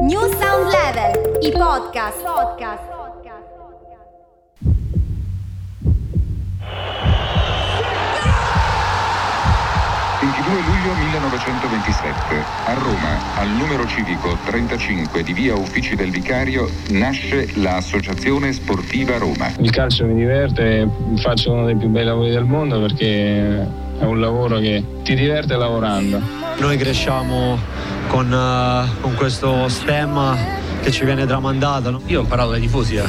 New Sound Level, i podcast. podcast. 22 luglio 1927, a Roma, al numero civico 35 di via Uffici del Vicario, nasce l'Associazione Sportiva Roma. Il calcio mi diverte, faccio uno dei più bei lavori del mondo perché è un lavoro che ti diverte lavorando. Noi cresciamo con, uh, con questo stemma che ci viene tramandato. No? Io ho imparato dai tifosi a,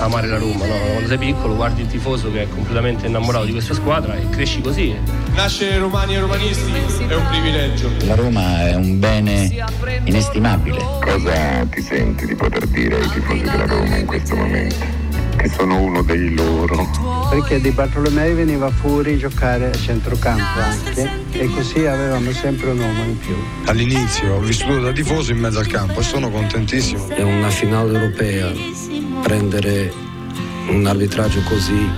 amare la Roma, no? quando sei piccolo guardi il tifoso che è completamente innamorato di questa squadra e cresci così. Nascere romani e romanisti è un privilegio. La Roma è un bene inestimabile. Cosa ti senti di poter dire ai tifosi della Roma in questo momento? Che sono uno dei loro. Perché Di Bartolomei veniva fuori a giocare a centrocampo anche e così avevamo sempre un uomo in più. All'inizio ho vissuto da tifoso in mezzo al campo e sono contentissimo. È una finale europea, prendere un arbitraggio così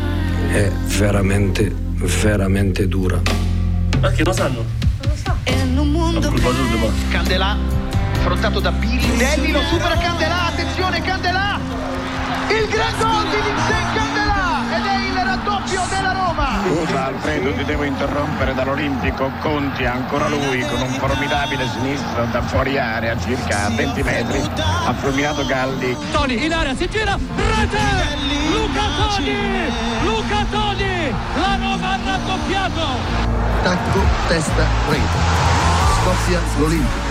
è veramente, veramente dura. Perché lo sanno? Non lo so. È in un mondo. Candelà, affrontato da Pirinelli, lo supera Candelà, attenzione Candelà! Il gran gol di Vincent Candelà ed è il raddoppio della Roma. Scusa Alfredo, ti devo interrompere dall'Olimpico. Conti ancora lui con un formidabile sinistro da fuori area, circa 20 metri. Ha fulminato Galli. Toni in area, si gira, rete! Luca Toni! Luca Toni! La Roma ha raddoppiato! Tacco, testa, rete. Scoppia l'Olimpico.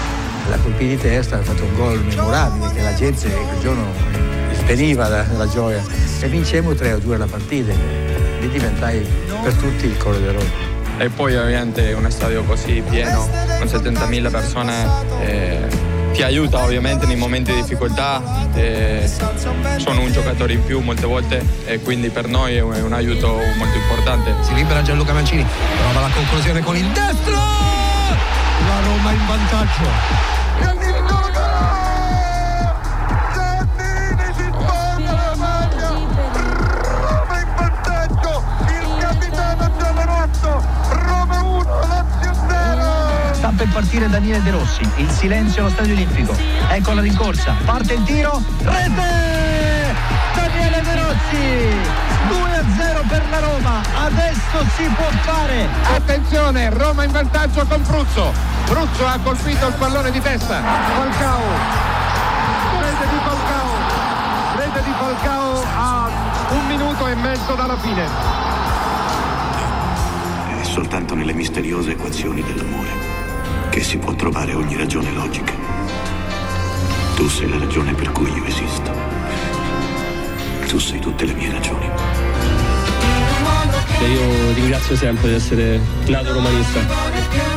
La colpi di testa ha fatto un gol memorabile che la gente quel giorno veniva dalla gioia e vincemmo 3 a 2 la partita e diventai per tutti il cuore del Roma. E poi ovviamente un stadio così pieno, con 70.000 persone, eh, ti aiuta ovviamente nei momenti di difficoltà. Eh, sono un giocatore in più molte volte e quindi per noi è un, è un aiuto molto importante. Si libera Gianluca Mancini, prova la conclusione con il destro! La Roma in vantaggio. Sta per partire Daniele De Rossi, il silenzio allo stadio olimpico. Ecco la rincorsa, parte il tiro, rete! Daniele De Rossi! 2-0 per la Roma, adesso si può fare! Attenzione, Roma in vantaggio con Fruzzo. Fruzzo ha colpito il pallone di testa. Falcao. Rete di Falcao. Rete di Falcao a un minuto e mezzo dalla fine. È soltanto nelle misteriose equazioni dell'amore che si può trovare ogni ragione logica. Tu sei la ragione per cui io esisto. Tu sei tutte le mie ragioni. E io ringrazio sempre di essere nato romanista.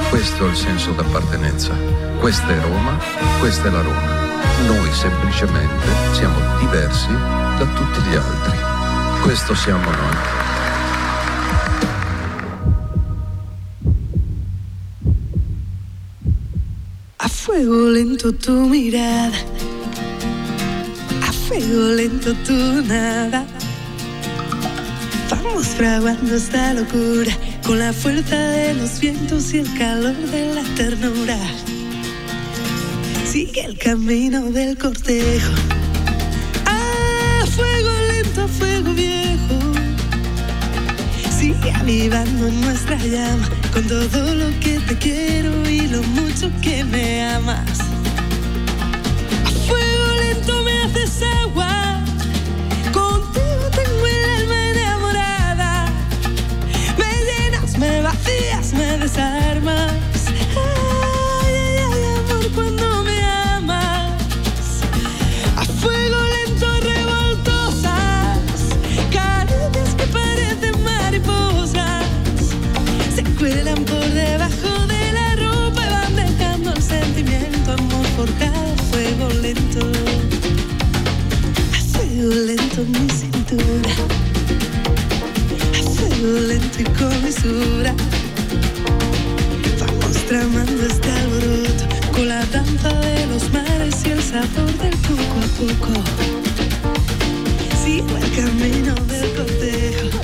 Questo è il senso d'appartenenza. Questa è Roma, questa è la Roma. Noi semplicemente siamo diversi da tutti gli altri. Questo siamo noi. Fuego lento tu mirada, a fuego lento tu nada. Vamos fraguando esta locura con la fuerza de los vientos y el calor de la ternura. Sigue el camino del cortejo. A fuego lento, a fuego viejo. Sigue avivando nuestra llama con todo lo que te quiero y lo mucho que me amas. A fuego lento me haces agua. Contigo tengo el alma enamorada. Me llenas, me vacías, me desarmas. cintura va mostrando este alboroto con la danza de los mares y el sabor del poco a poco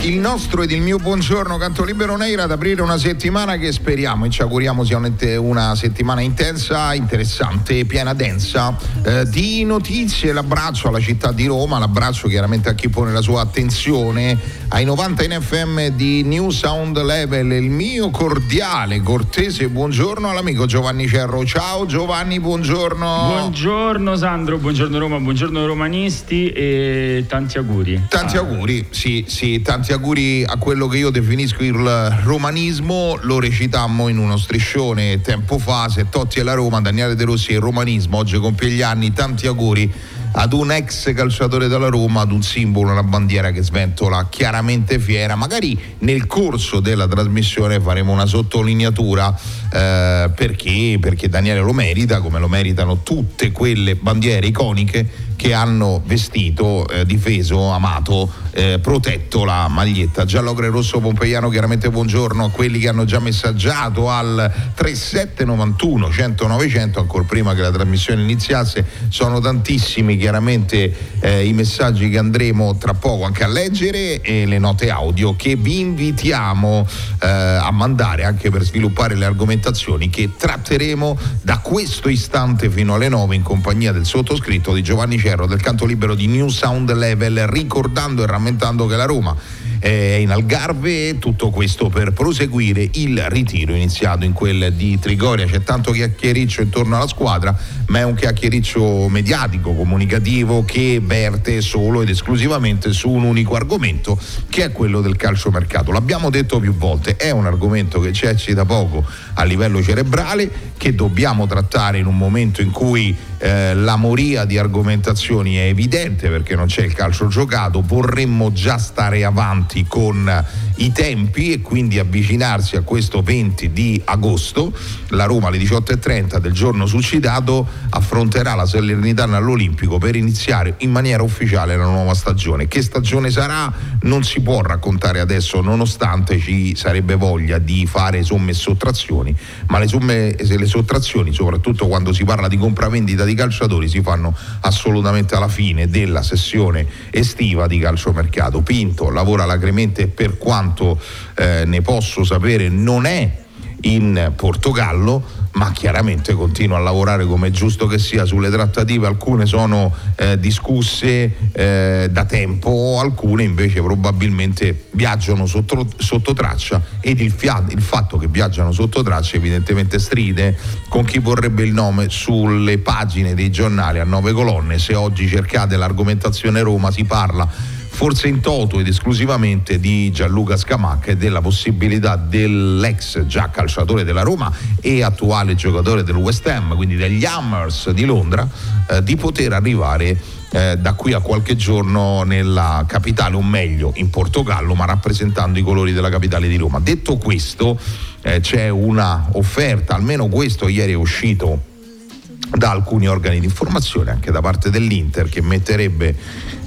Il nostro ed il mio buongiorno Canto Libero Neira ad aprire una settimana che speriamo e ci auguriamo sia una settimana intensa, interessante, piena densa eh, di notizie. L'abbraccio alla città di Roma, l'abbraccio chiaramente a chi pone la sua attenzione ai 90 in FM di New Sound Level. Il mio cordiale, cortese buongiorno all'amico Giovanni Cerro. Ciao Giovanni, buongiorno. Buongiorno Sandro, buongiorno Roma, buongiorno romanisti e tanti auguri. Tanti auguri, sì, sì, tanti auguri a quello che io definisco il romanismo, lo recitammo in uno striscione tempo fa, se Totti e la Roma, Daniele De Rossi e il romanismo, oggi compie gli anni, tanti auguri ad un ex calciatore della Roma, ad un simbolo, una bandiera che sventola chiaramente fiera. Magari nel corso della trasmissione faremo una sottolineatura eh, perché, perché Daniele lo merita, come lo meritano tutte quelle bandiere iconiche che hanno vestito, eh, difeso, amato, eh, protetto la maglietta giallo-gre rosso pompeiano. Chiaramente buongiorno a quelli che hanno già messaggiato al 3791 100 900, ancora prima che la trasmissione iniziasse. Sono tantissimi chiaramente eh, i messaggi che andremo tra poco anche a leggere e le note audio che vi invitiamo eh, a mandare anche per sviluppare le argomentazioni che tratteremo da questo istante fino alle 9 in compagnia del sottoscritto di Giovanni Cerro del canto libero di New Sound Level ricordando e rammentando che la Roma è in Algarve tutto questo per proseguire il ritiro iniziato in quel di Trigoria. C'è tanto chiacchiericcio intorno alla squadra ma è un chiacchiericcio mediatico comunicativo che verte solo ed esclusivamente su un unico argomento che è quello del calciomercato. L'abbiamo detto più volte è un argomento che ci eccita poco a livello cerebrale che dobbiamo trattare in un momento in cui eh, la moria di argomentazioni è evidente perché non c'è il calcio giocato, vorremmo già stare avanti con i tempi e quindi avvicinarsi a questo 20 di agosto. La Roma alle 18.30 del giorno suscitato affronterà la Salernitana all'Olimpico per iniziare in maniera ufficiale la nuova stagione. Che stagione sarà non si può raccontare adesso nonostante ci sarebbe voglia di fare somme e sottrazioni, ma le somme e le sottrazioni, soprattutto quando si parla di compravendita di calciatori, si fanno assolutamente alla fine della sessione estiva di calciomercato. Pinto lavora alacremente per quanto eh, ne posso sapere non è in Portogallo ma chiaramente continua a lavorare come è giusto che sia. Sulle trattative, alcune sono eh, discusse eh, da tempo, alcune invece probabilmente viaggiano sotto, sotto traccia ed il, fia- il, fatto che viaggiano sotto traccia evidentemente stride con chi vorrebbe il nome sulle pagine dei giornali a nove colonne, se oggi cercate l'argomentazione Roma si parla forse in toto ed esclusivamente di Gianluca Scamacca e della possibilità dell'ex già calciatore della Roma e attuale giocatore del West Ham, quindi degli Hammers di Londra, eh, di poter arrivare eh, da qui a qualche giorno nella capitale, o meglio in Portogallo, ma rappresentando i colori della capitale di Roma. Detto questo, eh, c'è una offerta, almeno questo ieri è uscito da alcuni organi di informazione, anche da parte dell'Inter, che metterebbe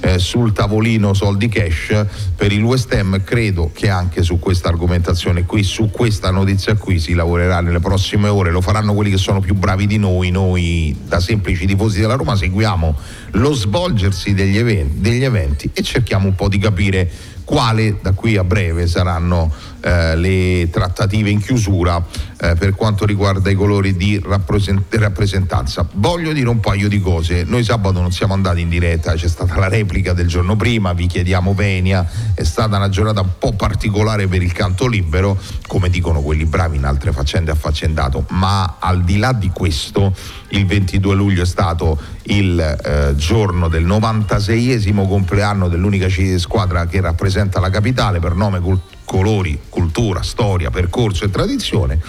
eh, sul tavolino soldi cash per il West Ham. Credo che anche su questa argomentazione qui, su questa notizia qui, si lavorerà nelle prossime ore. Lo faranno quelli che sono più bravi di noi. Noi, da semplici tifosi della Roma, seguiamo lo svolgersi degli eventi, degli eventi e cerchiamo un po' di capire quale da qui a breve saranno eh, le trattative in chiusura eh, per quanto riguarda i colori di rappresent- rappresentanza. Voglio dire un paio di cose. Noi sabato non siamo andati in diretta, c'è stata la replica del giorno prima, vi chiediamo venia, è stata una giornata un po' particolare per il canto libero, come dicono quelli bravi in altre faccende affaccendato, ma al di là di questo il 22 luglio è stato il eh, giorno del 96esimo compleanno dell'unica squadra che rappresenta la capitale per nome, cult- colori, cultura, storia, percorso e tradizione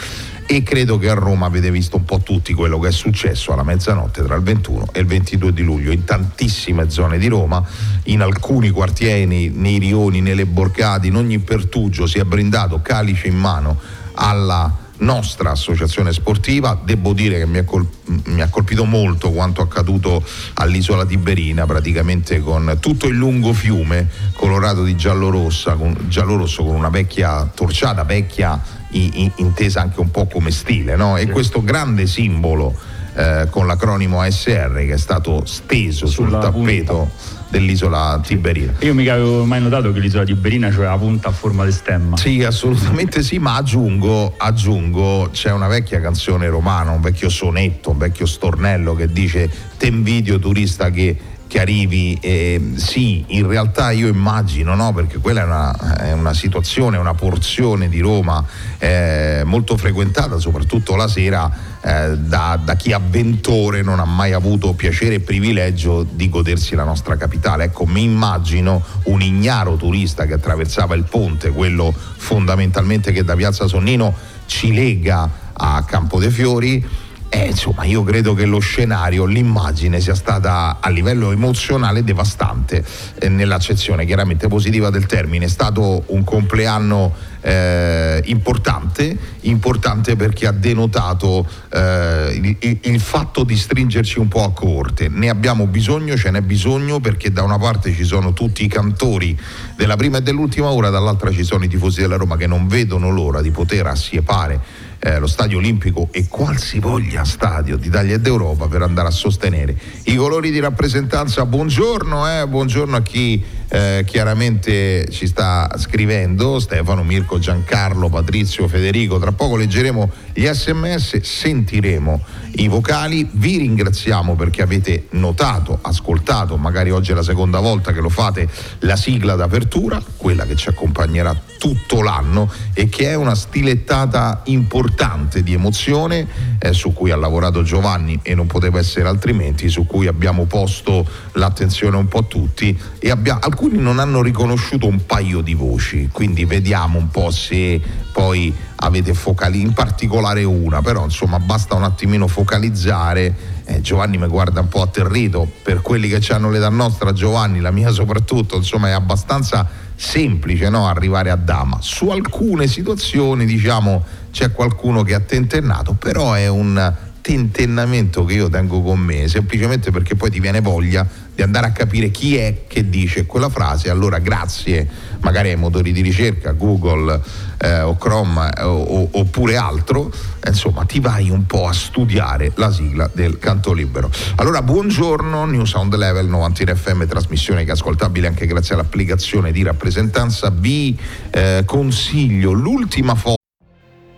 e credo che a Roma avete visto un po' tutti quello che è successo alla mezzanotte tra il 21 e il 22 di luglio in tantissime zone di Roma, in alcuni quartieri, nei rioni, nelle borgate, in ogni pertugio si è brindato calice in mano alla nostra associazione sportiva. Devo dire che mi ha, col- mi ha, colpito molto quanto accaduto all'isola Tiberina, praticamente con tutto il lungo fiume colorato di giallo-rossa, con, giallo-rosso con una vecchia torciata, vecchia in, in, intesa anche un po' come stile, no? E questo grande simbolo eh, con l'acronimo ASR che è stato steso sul tappeto dell'isola Tiberina. Io mica avevo mai notato che l'isola Tiberina aveva la punta a forma di stemma. Sì, assolutamente sì, ma aggiungo, aggiungo, c'è una vecchia canzone romana, un vecchio sonetto, un vecchio stornello che dice Te invidio turista che, che arrivi. Eh, sì, in realtà io immagino, no? perché quella è una, è una situazione, una porzione di Roma eh, molto frequentata, soprattutto la sera. eh, da, da chi avventore non ha mai avuto piacere e privilegio di godersi la nostra capitale. Ecco, mi immagino un ignaro turista che attraversava il ponte, quello fondamentalmente che da Piazza Sonnino ci lega a Campo dei Fiori. E insomma, io credo che lo scenario, l'immagine sia stata a livello emozionale devastante, eh, nell'accezione chiaramente positiva del termine. È stato un compleanno eh, importante, importante perché ha denotato eh, il, il- fatto di stringerci un po' a corte. Ne abbiamo bisogno, ce n'è bisogno perché da una parte ci sono tutti i cantori della prima e dell'ultima ora, dall'altra ci sono i tifosi della Roma che non vedono l'ora di poter assiepare eh, lo stadio olimpico e qualsivoglia stadio d'Italia e d'Europa per andare a sostenere i colori di rappresentanza. Buongiorno, eh, buongiorno a chi eh, chiaramente ci sta scrivendo, Stefano, Mirko, Giancarlo, Patrizio, Federico. Tra poco leggeremo gli sms, sentiremo i vocali. Vi ringraziamo perché avete notato, ascoltato, magari oggi è la seconda volta che lo fate, la sigla d'apertura, quella che ci accompagnerà tutto l'anno e che è una stilettata importante di emozione eh, su cui ha lavorato Giovanni e non poteva essere altrimenti, su cui abbiamo posto l'attenzione un po' tutti e abbia- alcuni non hanno riconosciuto un paio di voci, quindi vediamo un po' se poi avete focali, in particolare una, però insomma basta un attimino focalizzare. Eh, Giovanni mi guarda un po' atterrito, per quelli che hanno l'età nostra, Giovanni, la mia soprattutto, insomma è abbastanza semplice no? arrivare a Dama. Su alcune situazioni diciamo c'è qualcuno che ha tentennato, però è un tentennamento che io tengo con me, semplicemente perché poi ti viene voglia di andare a capire chi è che dice quella frase, allora grazie magari ai motori di ricerca, Google eh, o Chrome eh, o- oppure altro, eh, insomma ti vai un po' a studiare la sigla del canto libero. Allora buongiorno, New Sound Level 90 FM, trasmissione che è ascoltabile anche grazie all'applicazione di rappresentanza, vi eh, consiglio l'ultima foto.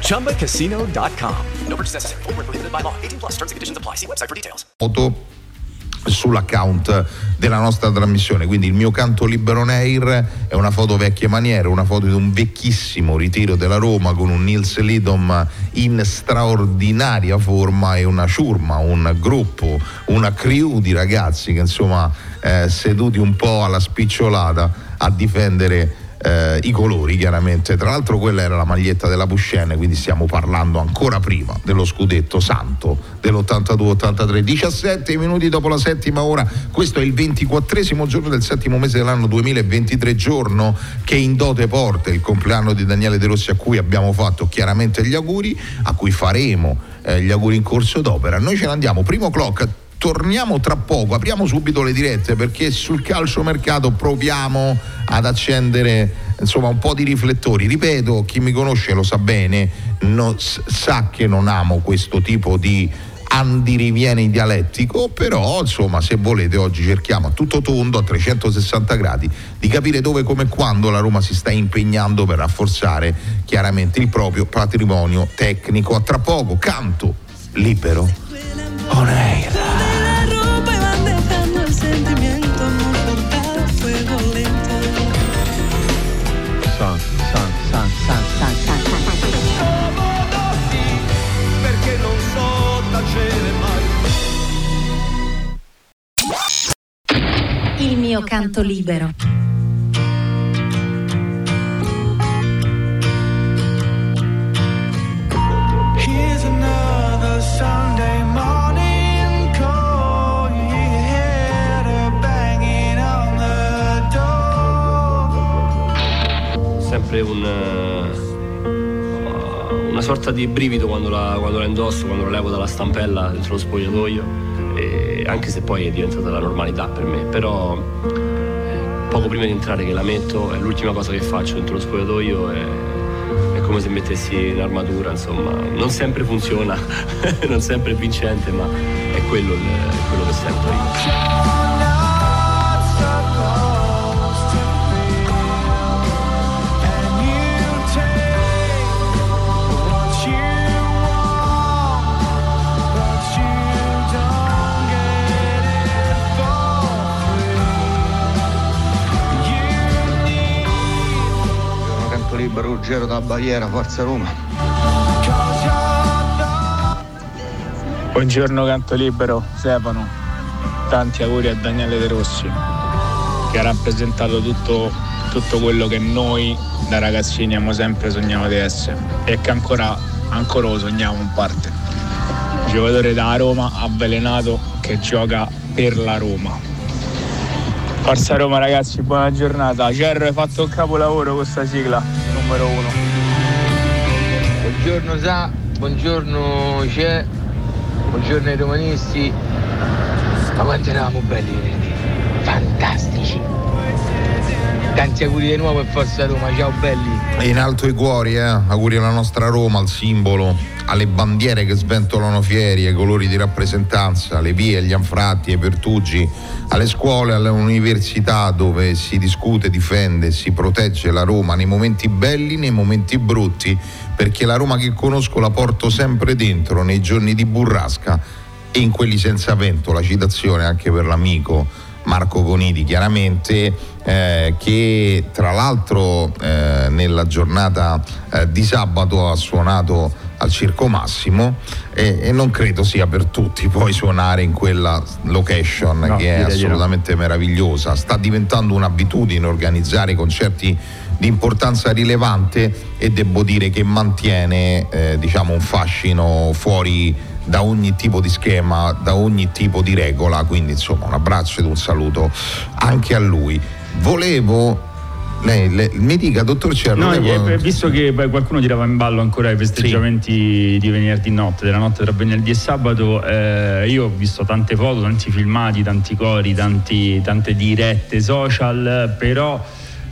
ChumbaCasino.com. No purchase necessary. Void where prohibited by law. 18 plus terms and conditions apply. See website for details. foto sull'account della nostra trasmissione quindi il mio canto libero on air è una foto vecchie maniere una foto di un vecchissimo ritiro della Roma con un Nils Lidom in straordinaria forma e una ciurma un gruppo una crew di ragazzi che insomma eh, seduti un po' alla spicciolata a difendere eh, i colori chiaramente. Tra l'altro quella era la maglietta della Buscene, quindi stiamo parlando ancora prima dello scudetto santo dell'82-83. 17 minuti dopo la settima ora, questo è il 24 giorno del settimo mese dell'anno 2023, giorno che in dote porta il compleanno di Daniele De Rossi a cui abbiamo fatto chiaramente gli auguri, a cui faremo eh, gli auguri in corso d'opera. Noi ce ne andiamo, primo clock, torniamo tra poco, apriamo subito le dirette perché sul calciomercato proviamo ad accendere insomma un po' di riflettori. Ripeto, chi mi conosce lo sa bene, no- s- sa che non amo questo tipo di andirivieni dialettico, però insomma se volete oggi cerchiamo a tutto tondo, a 360 gradi, di capire dove, come e quando la Roma si sta impegnando per rafforzare chiaramente il proprio patrimonio tecnico. A tra poco, canto libero. On the door. sempre un, eh, una sorta di brivido quando la, quando la indosso, quando la levo dalla stampella dentro lo spogliatoio, e anche se poi è diventata la normalità per me, però eh, poco prima di entrare che la metto è l'ultima cosa che faccio dentro lo spogliatoio è, è come se mettessi in armatura, insomma, non sempre funziona, non sempre è vincente, ma è quello, il- è quello che sento io. Libero, Ruggero da Baviera, Forza Roma. Buongiorno Canto Libero, Stefano. Tanti auguri a Daniele De Rossi, che ha rappresentato tutto, tutto quello che noi da ragazzini abbiamo sempre sognato di essere e che ancora, ancora lo sogniamo in parte. Giocatore da Roma, avvelenato, che gioca per la Roma. Forza Roma ragazzi, buona giornata. Cerro hai fatto un capolavoro con questa sigla, numero uno. Buongiorno Sa, buongiorno C'è, buongiorno ai romanisti. Ma quanto eravamo belli venerdì, fantastici. Tanti auguri di nuovo e forza Roma, ciao belli. E in alto i cuori, eh? auguri alla nostra Roma, al simbolo, alle bandiere che sventolano fieri, ai colori di rappresentanza, alle vie, agli anfratti, ai pertugi, alle scuole, alle università dove si discute, difende, si protegge la Roma nei momenti belli, nei momenti brutti, perché la Roma che conosco la porto sempre dentro nei giorni di burrasca e in quelli senza vento, la citazione anche per l'amico Marco Conidi chiaramente eh, che tra l'altro eh, nella giornata eh, di sabato ha suonato al Circo Massimo e, e non credo sia per tutti poi suonare in quella location No, che è di no. assolutamente meravigliosa sta diventando un'abitudine organizzare concerti di importanza rilevante e devo dire che mantiene eh, diciamo un fascino fuori da ogni tipo di schema, da ogni tipo di regola, quindi insomma un abbraccio ed un saluto anche a lui. Volevo lei, le- mi dica, dottor Cerro, No, lei eh, visto che qualcuno tirava in ballo ancora i festeggiamenti di venerdì notte, della notte tra venerdì e sabato, eh, io ho visto tante foto, tanti filmati, tanti cori, tanti- tante dirette social, però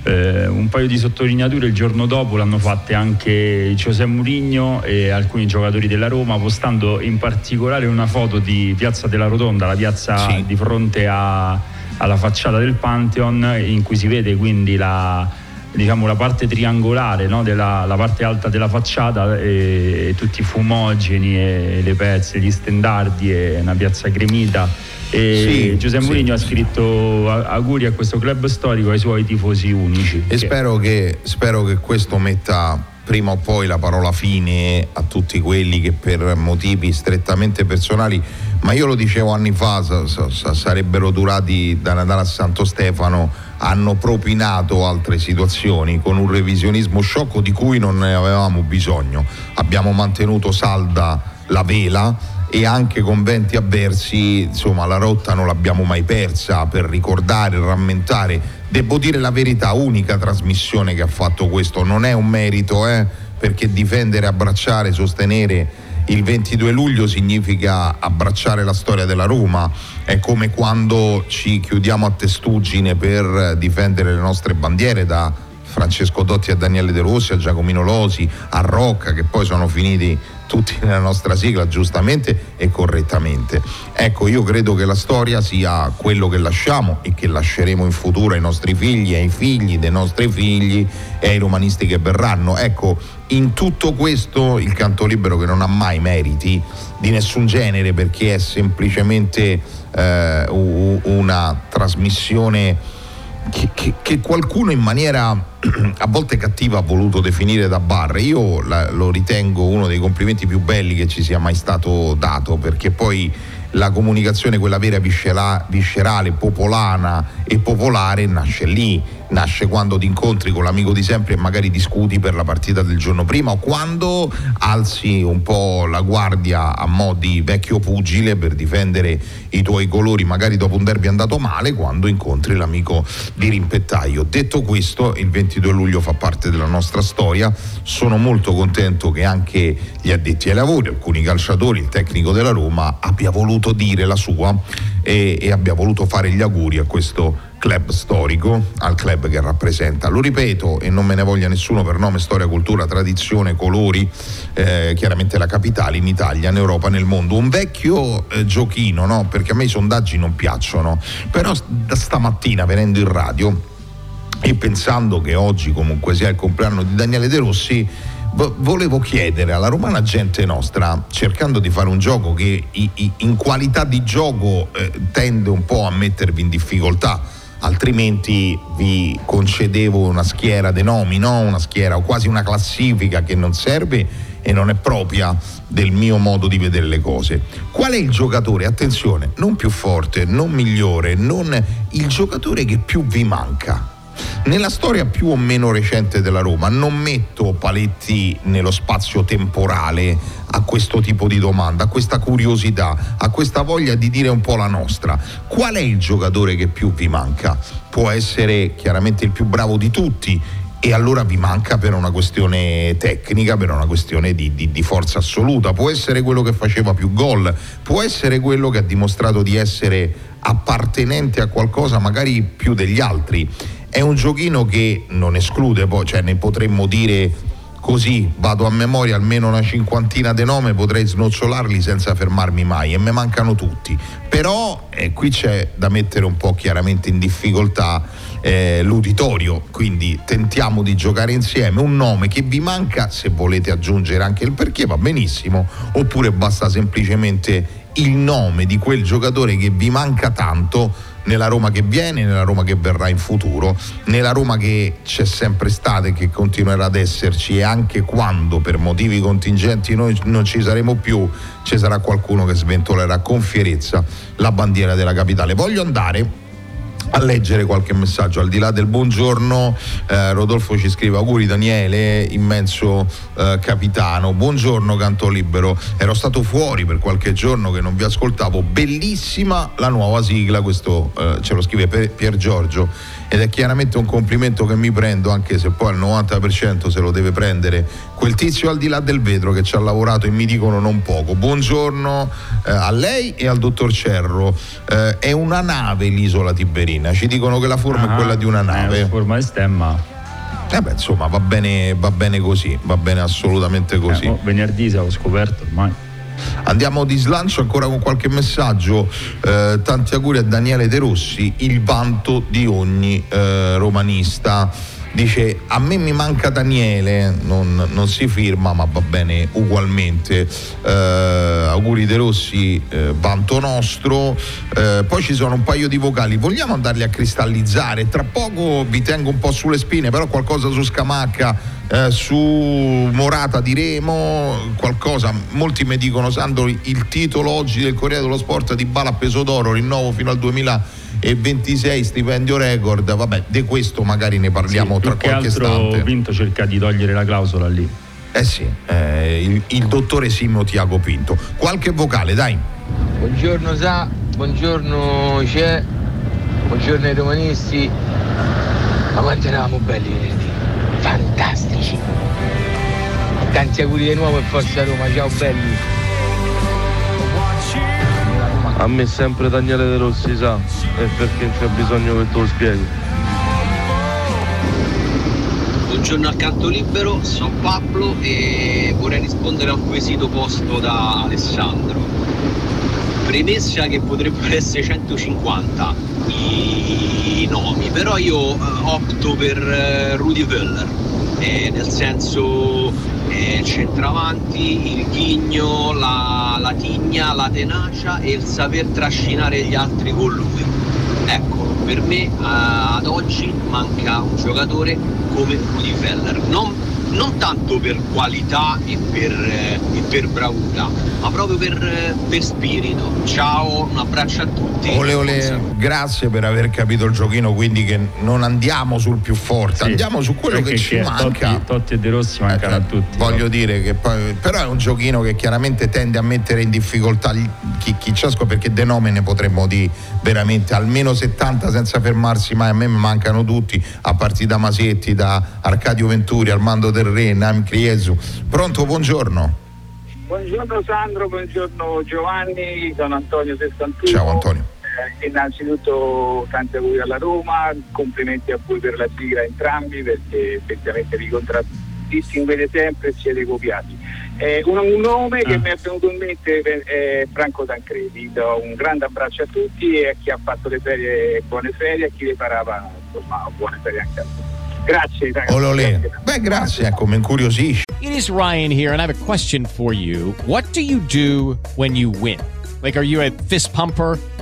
eh, un paio di sottolineature il giorno dopo l'hanno fatte anche José Mourinho e alcuni giocatori della Roma, postando in particolare una foto di Piazza della Rotonda, la piazza di fronte a- alla facciata del Pantheon, in cui si vede quindi la, diciamo, la parte triangolare, no? della, la parte alta della facciata e, e tutti i fumogeni e le pezze, gli stendardi e una piazza gremita. E Sì, Giuseppe sì, Mourinho ha sì. scritto a- auguri a questo club storico e ai suoi tifosi unici. E spero che, spero che questo metta prima o poi la parola fine a tutti quelli che per motivi strettamente personali, ma io lo dicevo anni fa, sa- sa- sa- sarebbero durati da Natale a Santo Stefano, hanno propinato altre situazioni con un revisionismo sciocco di cui non ne avevamo bisogno. Abbiamo mantenuto salda la vela e anche con venti avversi, insomma, la rotta non l'abbiamo mai persa per ricordare, rammentare. Devo dire la verità, unica trasmissione che ha fatto questo, non è un merito, eh, perché difendere, abbracciare, sostenere il 22 luglio significa abbracciare la storia della Roma, è come quando ci chiudiamo a testuggine per difendere le nostre bandiere da Francesco Dotti a Daniele De Rossi, a Giacomino Losi, a Rocca, che poi sono finiti tutti nella nostra sigla giustamente e correttamente. Ecco, io credo che la storia sia quello che lasciamo e che lasceremo in futuro ai nostri figli, ai figli dei nostri figli e ai romanisti che verranno. Ecco, in tutto questo il canto libero che non ha mai meriti di nessun genere perché è semplicemente eh, una trasmissione che, che- che qualcuno in maniera a volte cattiva ha voluto definire da bar. Io la- lo ritengo uno dei complimenti più belli che ci sia mai stato dato, perché poi la comunicazione, quella vera viscera- viscerale, popolana e popolare, nasce lì, nasce quando ti incontri con l'amico di sempre e magari discuti per la partita del giorno prima o quando alzi un po' la guardia a mo' di vecchio pugile per difendere i tuoi colori, magari dopo un derby andato male, quando incontri l'amico di rimpettaio. Detto questo, il 22 luglio fa parte della nostra storia, sono molto contento che anche gli addetti ai lavori, alcuni calciatori, il tecnico della Roma abbia voluto dire la sua e, e abbia voluto fare gli auguri a questo club storico, al club che rappresenta. Lo ripeto e non me ne voglia nessuno per nome, storia, cultura, tradizione, colori, eh, chiaramente la capitale in Italia, in Europa, nel mondo. Un vecchio eh, giochino, no? perché a me i sondaggi non piacciono, però da stamattina venendo in radio e pensando che oggi comunque sia il compleanno di Daniele De Rossi, volevo chiedere alla romana gente nostra, cercando di fare un gioco che in qualità di gioco eh, tende un po' a mettervi in difficoltà, altrimenti vi concedevo una schiera dei nomi, no? una schiera o quasi una classifica che non serve e non è propria del mio modo di vedere le cose. Qual è il giocatore, attenzione, non più forte, non migliore, non il giocatore che più vi manca? Nella storia più o meno recente della Roma non metto paletti nello spazio temporale a questo tipo di domanda, a questa curiosità, a questa voglia di dire un po' la nostra. Qual è il giocatore che più vi manca? Può essere chiaramente il più bravo di tutti, e allora vi manca per una questione tecnica, per una questione di, di, di, forza assoluta. Può essere quello che faceva più gol, può essere quello che ha dimostrato di essere appartenente a qualcosa magari più degli altri. È un giochino che non esclude, poi cioè ne potremmo dire così, vado a memoria almeno una cinquantina di nome, potrei snocciolarli senza fermarmi mai e me mancano tutti. Però eh, qui c'è da mettere un po' chiaramente in difficoltà eh, l'uditorio, quindi tentiamo di giocare insieme. Un nome che vi manca, se volete aggiungere anche il perché va benissimo, oppure basta semplicemente il nome di quel giocatore che vi manca tanto nella Roma che viene, nella Roma che verrà in futuro, nella Roma che c'è sempre stata e che continuerà ad esserci e anche quando per motivi contingenti noi non ci saremo più, ci sarà qualcuno che sventolerà con fierezza la bandiera della capitale. Voglio andare a leggere qualche messaggio. Al di là del buongiorno, eh, Rodolfo ci scrive auguri Daniele, immenso eh, capitano. Buongiorno Canto Libero, ero stato fuori per qualche giorno che non vi ascoltavo. Bellissima la nuova sigla, questo eh, ce lo scrive Pier Giorgio ed è chiaramente un complimento che mi prendo anche se poi al 90% se lo deve prendere quel tizio al di là del vetro che ci ha lavorato e mi dicono non poco. Buongiorno eh, a lei e al dottor Cerro. Eh, è una nave l'isola Tiberina, ci dicono che la forma ah, è quella di una nave. È forma di stemma. Eh beh, insomma, va bene, va bene così, va bene assolutamente così. Eh, oh, venerdì se l'ho scoperto ormai. Andiamo di slancio ancora con qualche messaggio. Eh, tanti auguri a Daniele De Rossi, il vanto di ogni eh, romanista. Dice a me mi manca Daniele, non, non si firma ma va bene ugualmente. Eh, auguri De Rossi, eh, vanto nostro. Eh, poi ci sono un paio di vocali, vogliamo andarli a cristallizzare? Tra poco vi tengo un po' sulle spine, però qualcosa su Scamacca eh, su Morata diremo qualcosa, molti mi dicono Sandro il titolo oggi del Corriere dello Sport di Bala peso d'oro, rinnovo fino al 2026 stipendio record, vabbè di questo magari ne parliamo sì, tra qualche altro istante. Pinto cerca di togliere la clausola lì. Eh sì, eh, il, il, dottore Simo Tiago Pinto. Qualche vocale, dai. Buongiorno Sa, buongiorno C'è, buongiorno ai romanisti. Ma quanto eravamo belli venerdì fantastici. Tanti auguri di nuovo e forza Roma, ciao belli. A me sempre Daniele De Rossi sa, e perché c'è bisogno che te lo spieghi. Buongiorno al canto libero, sono Pablo e vorrei rispondere a un quesito posto da Alessandro. Premessa che potrebbero essere 150 i nomi, però io eh, opto per eh, Rudy Völler, eh, nel senso eh, centravanti, il ghigno, la, la tigna, la tenacia e il saper trascinare gli altri con lui. Ecco, per me ad oggi manca un giocatore come Rudy Völler. Non non tanto per qualità e per, eh, e per bravura, ma proprio per, eh, per spirito. Ciao, un abbraccio a tutti. Ole ole, grazie per aver capito il giochino, quindi che non andiamo sul più forte, Sì, andiamo su quello perché che ci che manca. Totti, Totti e De Rossi mancano a tutti. Voglio dire che poi, però è un giochino che chiaramente tende a mettere in difficoltà gli- chi, chi ci ascolta, perché de nome ne potremmo dire veramente almeno 70 senza fermarsi mai. A me mancano tutti, a partire da Masetti, da Arcadio Venturi, Armando Del Re, Nam Criesu. Pronto, buongiorno. Buongiorno Sandro, buongiorno Giovanni, sono Antonio 61. Ciao Antonio. Eh, innanzitutto tanti auguri alla Roma, complimenti a voi per la sigla entrambi perché effettivamente vi contraddistinguete sempre e siete copiati. Eh, un, un nome che mi è venuto in mente è è Franco Tancredi, do un grande abbraccio a tutti e a chi ha fatto le ferie buone ferie e a chi le insomma buone ferie anche a tutti. Grazie ragazzi. Ole ole. Beh, grazie, ecco, mi incuriosisce. It is Ryan here, and I have a question for you. What do you do when you win? Like, are you a fist pumper?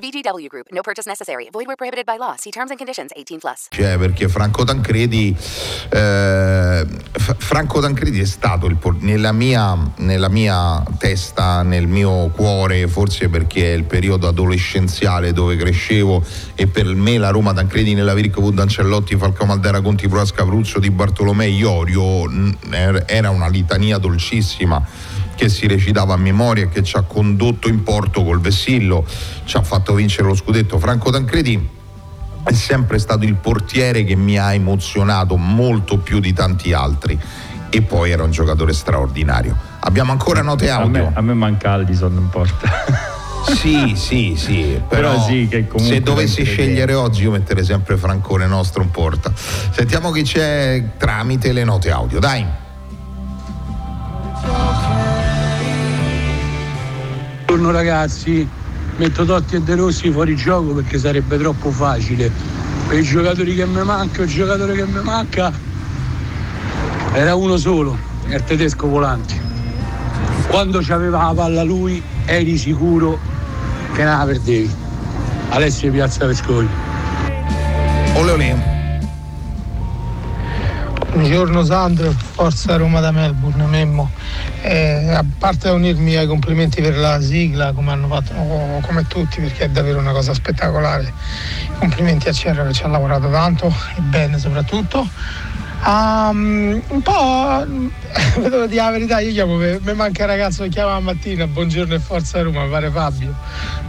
VGW Group. No purchase necessary. Void where prohibited by law. See terms and conditions. 18 plus. Cioè, perché Franco Tancredi, eh, F- Franco Tancredi è stato il nella, mia, nella mia testa, nel mio cuore, forse perché è il periodo adolescenziale dove crescevo e per me la Roma Tancredi nella Virco Ancellotti, Falcao Maldera, Conti Proasca, Pruzzo, Di Bartolomei, Iorio, n- er- era una litania dolcissima che si recitava a memoria e che ci ha condotto in porto col Vessillo, ci ha fatto vincere lo scudetto. Franco Tancredi è sempre stato il portiere che mi ha emozionato molto più di tanti altri e poi era un giocatore straordinario. Abbiamo ancora note A audio. me, a me manca Aldison in porta. Sì, sì, sì, però, Però sì, se dovessi scegliere oggi io metterei sempre Francone nostro in porta. Sentiamo chi c'è tramite le note audio, dai. Buongiorno ragazzi, metto Totti e De Rossi fuori gioco perché sarebbe troppo facile. Per i giocatori che mi manca, il giocatore che mi manca era uno solo, il tedesco Volanti. Quando c'aveva la palla lui eri sicuro che non la perdevi. Alessio Piazza Vescovi. Ole ole. Buongiorno Sandro, forza Roma da Melbourne, Memmo. Eh, a parte unirmi ai complimenti per la sigla, come hanno fatto come tutti, perché è davvero una cosa spettacolare. Complimenti a Cerro che ci ha lavorato tanto e bene soprattutto. Um, un po' devo dire la verità, io chiamo, mi manca il ragazzo che chiama la mattina, buongiorno e forza Roma, mi pare Fabio.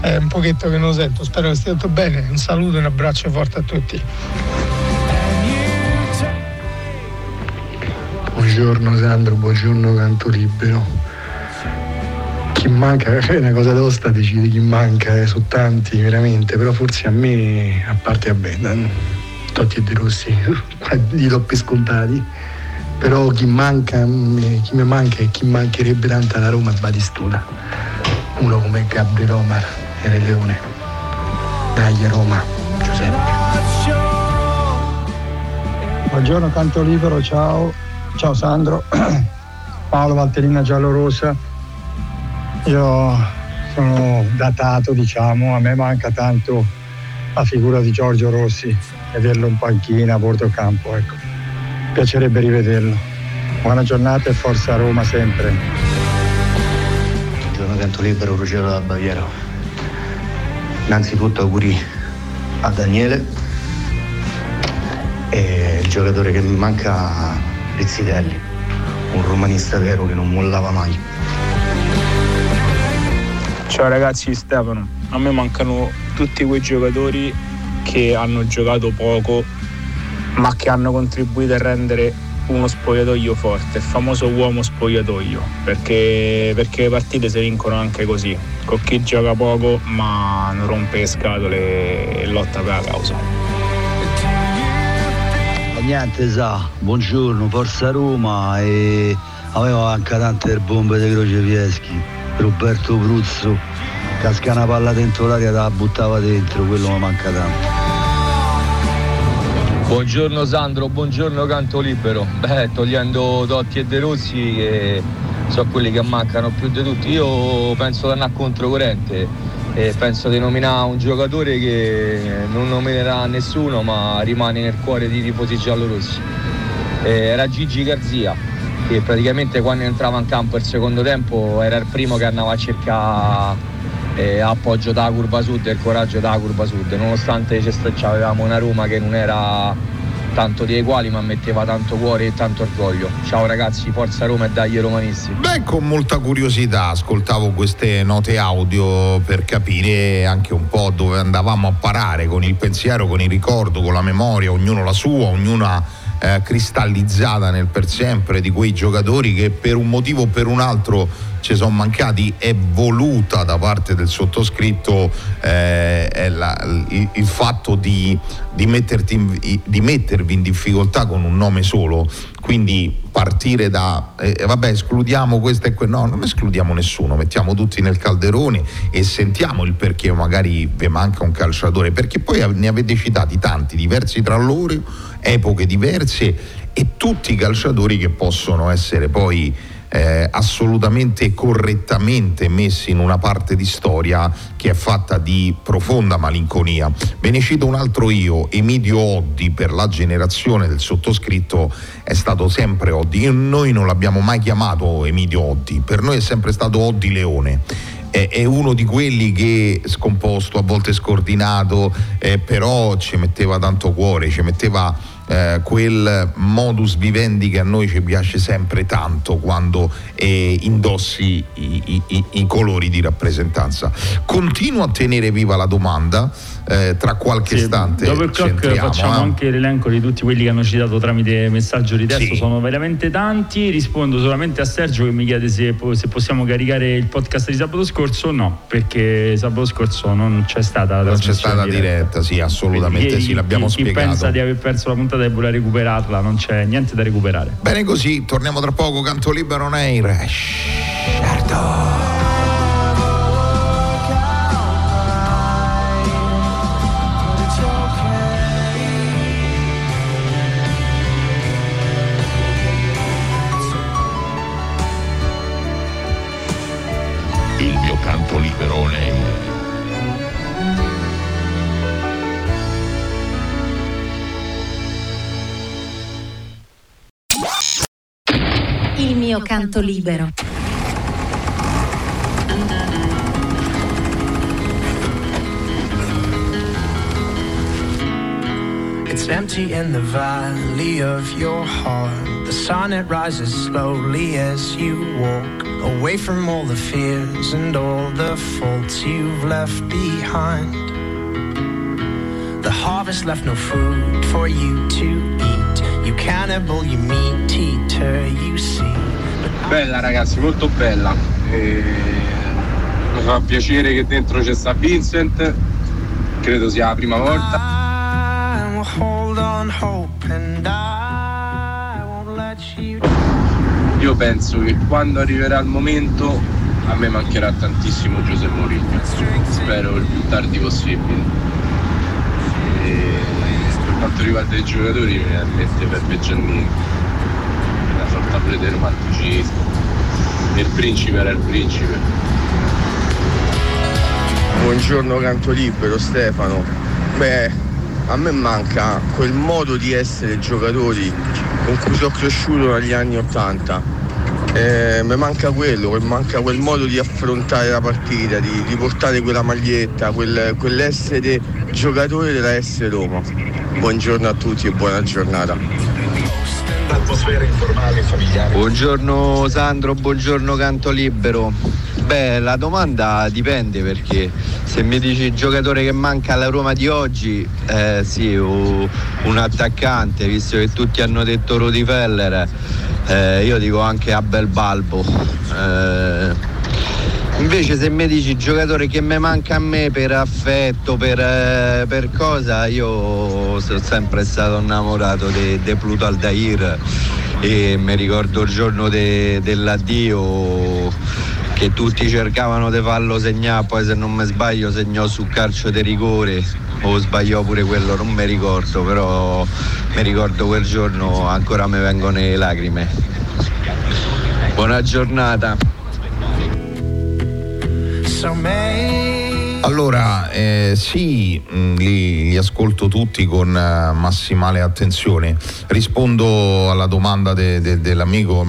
È un pochetto che non lo sento, spero che stia tutto bene. Un saluto e un abbraccio forte a tutti. Buongiorno Sandro, buongiorno Canto Libero. Chi manca, è una cosa tosta decide chi manca, eh, sono tanti veramente, però forse a me, a parte a bene, Totti e De Rossi, li do per scontati, però chi manca, mm, chi mi manca e chi mancherebbe tanto alla Roma è Batistuta, uno come Gabri Romar e Re Leone. Dai Roma, Giuseppe. Buongiorno Canto Libero, ciao, ciao Sandro, Paolo Valterina Giallorossa. Io sono datato, diciamo, a me manca tanto la figura di Giorgio Rossi, vederlo in panchina a bordo campo, ecco. Piacerebbe rivederlo. Buona giornata e forza Roma sempre. Buongiorno Canto Libero, Ruggero da Baviera. Innanzitutto auguri a Daniele e il giocatore che mi manca Rizzitelli, un romanista vero che non mollava mai. Ciao ragazzi, Stefano. A me mancano tutti quei giocatori che hanno giocato poco ma che hanno contribuito a rendere uno spogliatoio forte, il famoso uomo spogliatoio, perché, perché le partite si vincono anche così, con chi gioca poco ma non rompe le scatole e lotta per la causa. Niente sa, buongiorno, Forza Roma e aveva anche tante bombe di Crocefieschi, Roberto Bruzzo, casca una palla dentro l'aria la buttava dentro, quello mi manca tanto. Buongiorno Sandro, buongiorno Canto Libero. Beh, togliendo Totti e De Rossi che sono quelli che mancano più di tutti. Io penso di andare controcorrente e penso di nominare un giocatore che non nominerà nessuno ma rimane nel cuore di tifosi giallorossi. Era Gigi Garzia che praticamente quando entrava in campo il secondo tempo era il primo che andava a cercare eh, appoggio da curva sud e il coraggio da curva sud, nonostante avevamo una Roma che non era tanto di eguali ma metteva tanto cuore e tanto orgoglio. Ciao ragazzi, forza Roma e dagli romanisti. Beh, con molta curiosità ascoltavo queste note audio per capire anche un po' dove andavamo a parare con il pensiero, con il ricordo, con la memoria, ognuno la sua, ognuna eh, cristallizzata nel per sempre di quei giocatori che per un motivo o per un altro ci sono mancati è voluta da parte del sottoscritto eh, la, il, il, fatto di, di, in, di, mettervi in difficoltà con un nome solo. Quindi partire da eh, vabbè escludiamo questo e quello no non escludiamo nessuno mettiamo tutti nel calderone e sentiamo il perché magari vi manca un calciatore perché poi ne avete citati tanti diversi tra loro epoche diverse e tutti i calciatori che possono essere poi eh, assolutamente correttamente messi in una parte di storia che è fatta di profonda malinconia. Ve ne cito un altro io, Emidio Oddi, per la generazione del sottoscritto è stato sempre Oddi. Noi non l'abbiamo mai chiamato Emidio Oddi, per noi è sempre stato Oddi Leone è, uno di quelli che scomposto, a volte scordinato, eh, però ci metteva tanto cuore, ci metteva eh, quel modus vivendi che a noi ci piace sempre tanto quando eh, indossi i, i, i, colori di rappresentanza. Continuo a tenere viva la domanda, eh, tra qualche sì, istante. Dopo il clock facciamo eh. anche l'elenco di tutti quelli che hanno citato tramite messaggio di testo, sì. sono veramente tanti, rispondo solamente a Sergio che mi chiede se, se, possiamo caricare il podcast di sabato scorso no, perché sabato scorso non c'è stata la Non c'è stata diretta, diretta sì, assolutamente Quindi, sì, l'abbiamo chi, spiegato. Chi pensa di aver perso la puntata e vuole recuperarla, non c'è niente da recuperare. Bene così, torniamo tra poco, canto libero Neir. Certo. Mio canto libero. It's empty in the valley of your heart. The sun it rises slowly as you walk away from all the fears and all the faults you've left behind. The harvest left no food for you to eat. You cannibal, you meat eater, you see. Bella ragazzi, molto bella. E... Mi fa piacere che dentro c'è sta Vincent, credo sia la prima volta. Io penso che quando arriverà il momento a me mancherà tantissimo Giuseppe Mourinho. Spero il più tardi possibile. E per quanto riguarda i giocatori mi ammette Peppe Giannini. Sorta prete romanticismo. Il principe era il principe. Buongiorno canto libero Stefano. Beh, a me manca quel modo di essere giocatori con cui sono cresciuto negli anni Ottanta. Eh, mi manca quello, manca quel modo di affrontare la partita, di, di portare quella maglietta, quel, quell'essere giocatore della S Roma. Buongiorno a tutti e buona giornata. Atmosfera informale e familiare. Buongiorno Sandro, buongiorno Canto Libero. Beh, la domanda dipende perché se mi dici il giocatore che manca alla Roma di oggi, eh, sì, un attaccante, visto che tutti hanno detto Rudi Feller, eh, io dico anche Abel Balbo. Eh, Invece se mi dici giocatore che mi manca a me per affetto, per, eh, per cosa, io sono sempre stato innamorato di Pluto Aldair e mi ricordo il giorno de, dell'addio che tutti cercavano di farlo segnare, poi se non mi sbaglio segnò sul calcio di rigore o sbagliò pure quello, non mi ricordo, però mi ricordo quel giorno ancora mi vengono le lacrime. Buona giornata. Allora, eh, sì, mh, li, li ascolto tutti con uh, massimale attenzione. Rispondo alla domanda de, de, dell'amico.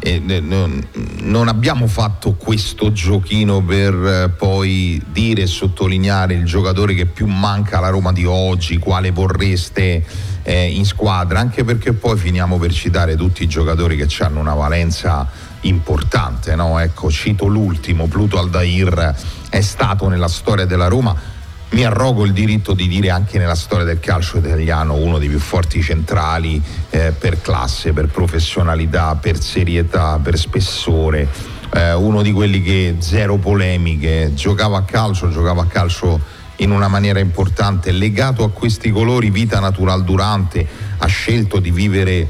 Eh, non, non abbiamo fatto questo giochino per eh, poi dire e sottolineare il giocatore che più manca alla Roma di oggi, quale vorreste eh, in squadra, anche perché poi finiamo per citare tutti i giocatori che hanno una valenza importante. No? Ecco, cito l'ultimo, Pluto Aldair è stato nella storia della Roma. Mi arrogo il diritto di dire anche nella storia del calcio italiano uno dei più forti centrali eh, per classe, per professionalità, per serietà, per spessore, eh, uno di quelli che zero polemiche, giocava a calcio, giocava a calcio in una maniera importante, legato a questi colori, vita natural durante, ha scelto di vivere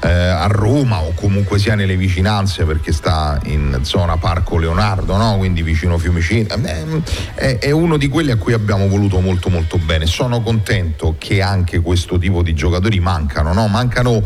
eh, a Roma o comunque sia nelle vicinanze perché sta in zona Parco Leonardo, no? quindi vicino Fiumicino, eh, è, è, uno di quelli a cui abbiamo voluto molto molto bene. Sono contento che anche questo tipo di giocatori mancano, no? mancano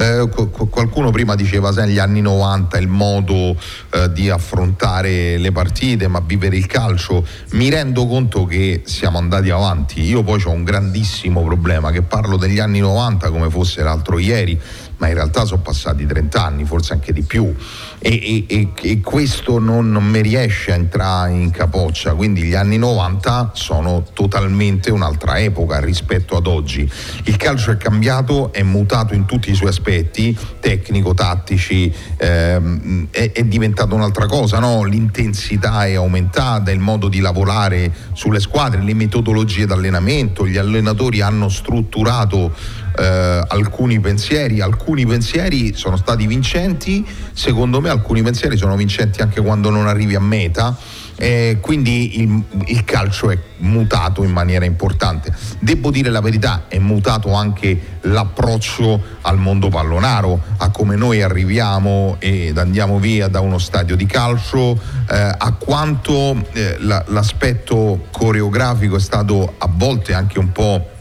eh, qualcuno prima diceva sai, negli anni 90 il modo eh, di affrontare le partite, ma vivere il calcio. Mi rendo conto che siamo andati avanti. Io poi ho un grandissimo problema che parlo degli anni 90 come fosse l'altro ieri ma in realtà sono passati 30 anni, forse anche di più, e, e, e questo non, non, mi riesce a entrare in capoccia, quindi gli anni 90 sono totalmente un'altra epoca rispetto ad oggi. Il calcio è cambiato, è mutato in tutti i suoi aspetti, tecnico, tattici, ehm, è, è, diventato un'altra cosa, no? l'intensità è aumentata, il modo di lavorare sulle squadre, le metodologie d'allenamento, gli allenatori hanno strutturato eh, alcuni pensieri, alcuni pensieri sono stati vincenti, secondo me alcuni pensieri sono vincenti anche quando non arrivi a meta. Eh, quindi il, il, calcio è mutato in maniera importante. Devo dire la verità, è mutato anche l'approccio al mondo pallonaro, a come noi arriviamo ed andiamo via da uno stadio di calcio, eh, a quanto eh, la, l'aspetto coreografico è stato a volte anche un po'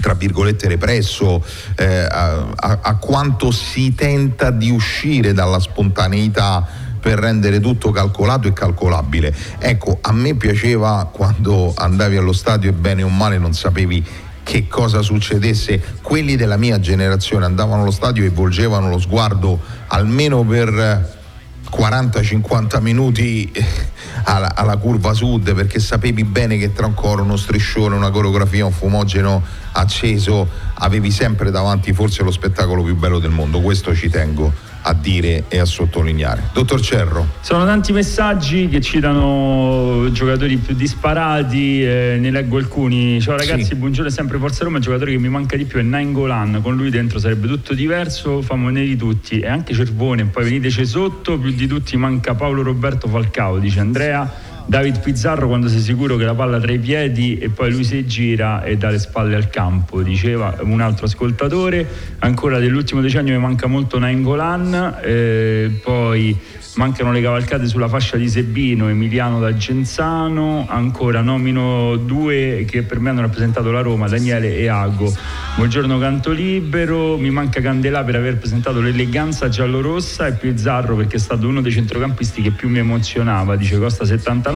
tra virgolette represso, eh, a, a, quanto si tenta di uscire dalla spontaneità per rendere tutto calcolato e calcolabile. Ecco, a me piaceva quando andavi allo stadio e bene o male non sapevi che cosa succedesse. Quelli della mia generazione andavano allo stadio e volgevano lo sguardo almeno per 40-50 minuti alla, alla, curva sud perché sapevi bene che tra un coro, uno striscione, una coreografia, un fumogeno acceso avevi sempre davanti forse lo spettacolo più bello del mondo, questo ci tengo a dire e a sottolineare. Dottor Cerro. Sono tanti messaggi che citano giocatori più disparati, eh, ne leggo alcuni. Ciao ragazzi, sì. buongiorno, sempre Forza Roma, il giocatore che mi manca di più è Nainggolan, con lui dentro sarebbe tutto diverso, famo neri tutti e anche Cervone, poi veniteci sotto, più di tutti manca Paolo Roberto Falcao, dice Andrea. David Pizzarro quando sei sicuro che la palla tra i piedi e poi lui si gira e dà le spalle al campo, diceva un altro ascoltatore. Ancora dell'ultimo decennio mi manca molto Nainggolan, eh, poi mancano le cavalcate sulla fascia di Sebino, Emiliano da Genzano, ancora nomino due che per me hanno rappresentato la Roma, Daniele e Ago. Buongiorno Canto Libero, mi manca Candelà per aver presentato l'eleganza giallorossa e Pizzarro perché è stato uno dei centrocampisti che più mi emozionava, dice Costa 79.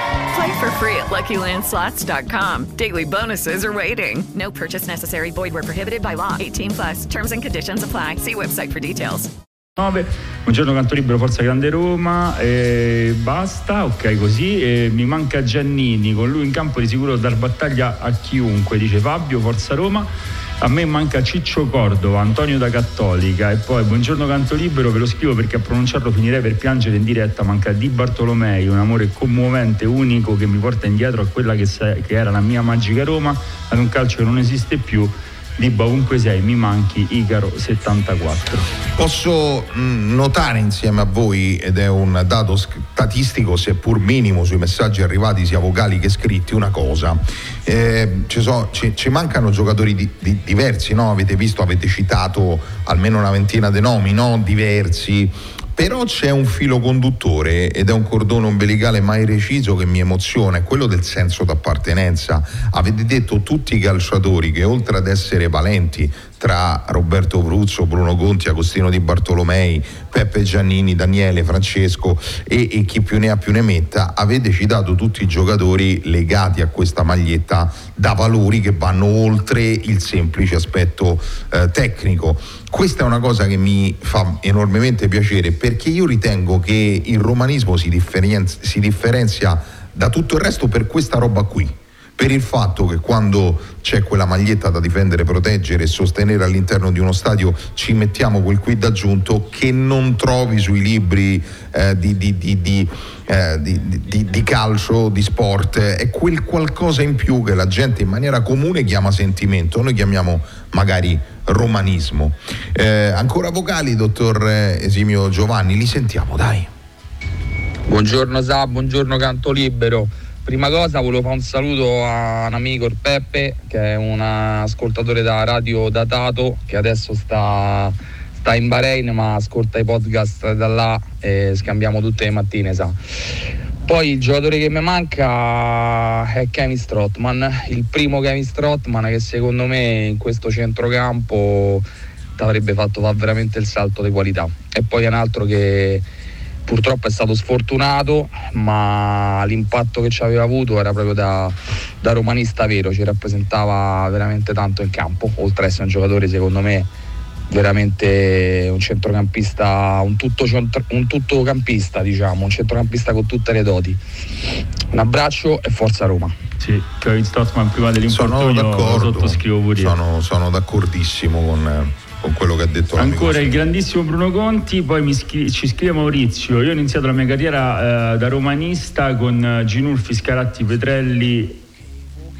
Play for free at LuckyLandSlots.com. Daily bonuses are waiting. No purchase necessary. Void where prohibited by law. 18 plus. Terms and conditions apply. See website for details. 9. Buongiorno Canto Libero, Forza Grande Roma, e basta, ok così, e mi manca Giannini, con lui in campo di sicuro dar battaglia a chiunque, dice Fabio, Forza Roma, a me manca Ciccio Cordova, Antonio da Cattolica e poi buongiorno Canto Libero, ve lo scrivo perché a pronunciarlo finirei per piangere in diretta, manca Di Bartolomei, un amore commovente, unico che mi porta indietro a quella che, se- che era la mia magica Roma, ad un calcio che non esiste più, Dibba ovunque sei, mi manchi Icaro 74. Posso mh, notare insieme a voi, ed è un dato statistico seppur minimo sui messaggi arrivati sia vocali che scritti, una cosa. Eh, ci, so- ci- ci mancano giocatori di- di- diversi, no? avete visto, avete citato almeno una ventina di nomi, no? diversi. Però c'è un filo conduttore ed è un cordone ombelicale mai reciso che mi emoziona, è quello del senso d'appartenenza. Avete detto tutti i calciatori che oltre ad essere valenti tra Roberto Bruzzo, Bruno Conti, Agostino Di Bartolomei, Peppe Giannini, Daniele, Francesco e, e chi più ne ha più ne metta, avete citato tutti i giocatori legati a questa maglietta da valori che vanno oltre il semplice aspetto eh, tecnico. Questa è una cosa che mi fa enormemente piacere perché io ritengo che il romanismo si, differenz- si differenzia da tutto il resto per questa roba qui per il fatto che quando c'è quella maglietta da difendere, proteggere e sostenere all'interno di uno stadio ci mettiamo quel quid aggiunto che non trovi sui libri eh, di, di- di- eh, di calcio, di sport, è quel qualcosa in più che la gente in maniera comune chiama sentimento, noi chiamiamo magari romanismo. Eh, ancora vocali, dottor eh, Esimio Giovanni, li sentiamo, dai. Buongiorno Sa, buongiorno Canto Libero. Prima cosa volevo fare un saluto a un amico il Peppe che è un ascoltatore da Radio Datato che adesso sta, sta in Bahrain ma ascolta i podcast da là e scambiamo tutte le mattine sa. Poi il giocatore che mi manca è Kevin Strottman, il primo Kevin Strottman che secondo me in questo centrocampo ti avrebbe fatto fare veramente il salto di qualità. E poi un altro che purtroppo è stato sfortunato, ma l'impatto che ci aveva avuto era proprio da, da romanista vero, ci rappresentava veramente tanto in campo, oltre ad essere un giocatore secondo me veramente un centrocampista, un, tutto un tuttocampista diciamo, un centrocampista con tutte le doti. Un abbraccio e forza Roma. Sì, Kevin Stottman prima Sono dell'infortunio lo d'accordo, sottoscrivo pure io. sono, sono d'accordissimo con, eh, con quello che ha detto. Ancora il grandissimo Bruno Conti, poi mi scri- ci scrive Maurizio, io ho iniziato la mia carriera eh, da romanista con eh, Ginulfi, Scaratti, Petrelli,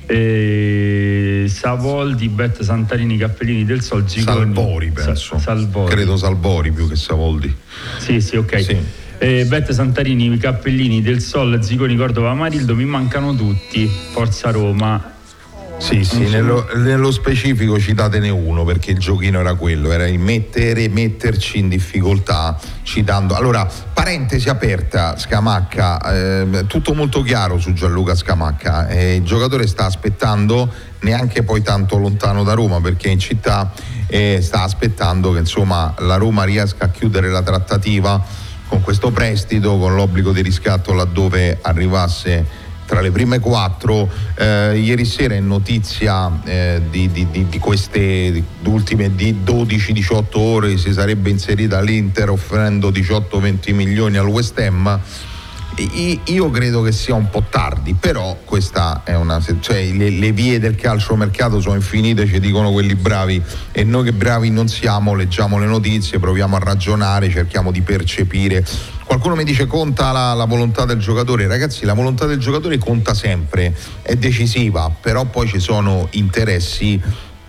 eh, Savoldi, Bet, Santarini, Cappellini, Del Sol, Gigoni. Salvori penso, Salvori. credo Salvori più che Savoldi. Sì, sì, ok. Eh, Bet, Santarini, Cappellini, Del Sol, Zigoni, Cordova, Marildo, mi mancano tutti. Forza Roma. Sì, sì, nello, nello specifico citatene uno perché il giochino era quello, era il mettere, metterci in difficoltà citando. Allora, parentesi aperta, Scamacca, eh, tutto molto chiaro su Gianluca Scamacca, eh, il giocatore sta aspettando neanche poi tanto lontano da Roma perché in città eh, sta aspettando che insomma la Roma riesca a chiudere la trattativa con questo prestito, con l'obbligo di riscatto laddove arrivasse tra le prime quattro. Eh, ieri sera in notizia eh, di, di- di- di queste ultime di 12-18 ore si sarebbe inserita l'Inter offrendo 18-20 milioni al West Ham. Io credo che sia un po' tardi, però questa è una. cioè le, le vie del calciomercato sono infinite, ci dicono quelli bravi e noi che bravi non siamo, leggiamo le notizie, proviamo a ragionare, cerchiamo di percepire. Qualcuno mi dice conta la, la volontà del giocatore, ragazzi la volontà del giocatore conta sempre, è decisiva, però poi ci sono interessi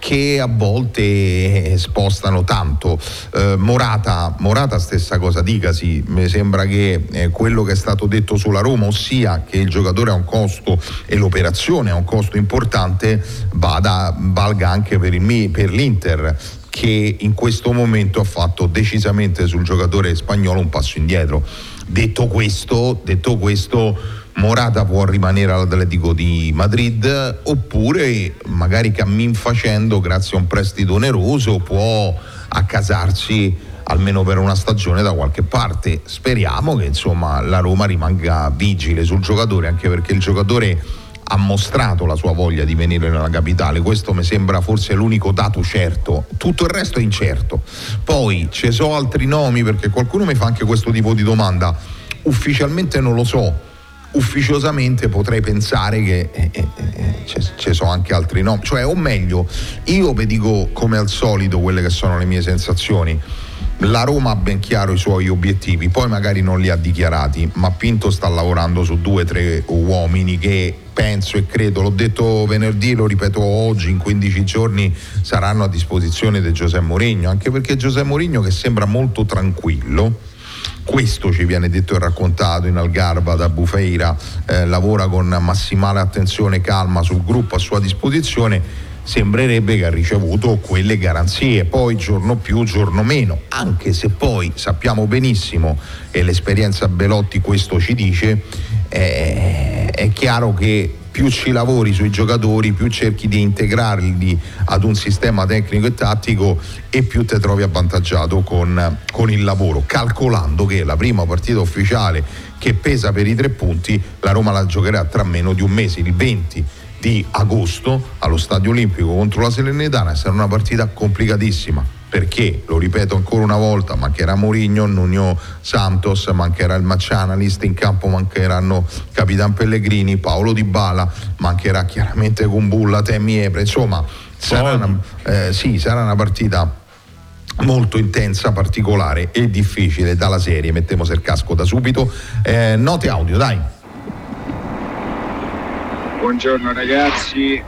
che a volte spostano tanto. Eh, Morata, Morata stessa cosa dicasi, mi sembra che eh, quello che è stato detto sulla Roma, ossia che il giocatore ha un costo e l'operazione ha un costo importante, vada, valga anche per, il, per l'Inter che in questo momento ha fatto decisamente sul giocatore spagnolo un passo indietro. Detto questo, detto questo Morata può rimanere all'Atletico di Madrid oppure magari cammin facendo grazie a un prestito oneroso può accasarsi almeno per una stagione da qualche parte. Speriamo che insomma la Roma rimanga vigile sul giocatore anche perché il giocatore ha mostrato la sua voglia di venire nella capitale, questo mi sembra forse l'unico dato certo, tutto il resto è incerto. Poi ci sono altri nomi perché qualcuno mi fa anche questo tipo di domanda, ufficialmente non lo so, ufficiosamente potrei pensare che eh, eh, eh ci sono anche altri nomi, cioè o meglio, io vi dico come al solito quelle che sono le mie sensazioni la Roma ha ben chiaro i suoi obiettivi, poi magari non li ha dichiarati, ma Pinto sta lavorando su due o tre uomini che penso e credo, l'ho detto venerdì, lo ripeto oggi, in 15 giorni saranno a disposizione di Giuseppe Mourinho, anche perché Giuseppe Mourinho che sembra molto tranquillo, questo ci viene detto e raccontato in Algarva da Bufeira, eh, lavora con massimale attenzione e calma sul gruppo a sua disposizione sembrerebbe che ha ricevuto quelle garanzie, poi giorno più, giorno meno, anche se poi sappiamo benissimo, e l'esperienza Belotti questo ci dice, eh, è chiaro che più ci lavori sui giocatori, più cerchi di integrarli ad un sistema tecnico e tattico e più ti trovi avvantaggiato con, con il lavoro, calcolando che la prima partita ufficiale che pesa per i tre punti, la Roma la giocherà tra meno di un mese, il 20 di agosto allo Stadio Olimpico contro la Serenitana sarà una partita complicatissima perché, lo ripeto ancora una volta, mancherà Mourinho, Nuno Santos, mancherà il match analyst, in campo mancheranno Capitan Pellegrini, Paolo Di Bala, mancherà chiaramente Kumbulla, Temi Epre, insomma sarà una, eh, sì, sarà una partita molto intensa, particolare e difficile dalla serie, mettiamo il casco da subito. Eh, note audio, dai. Buongiorno ragazzi,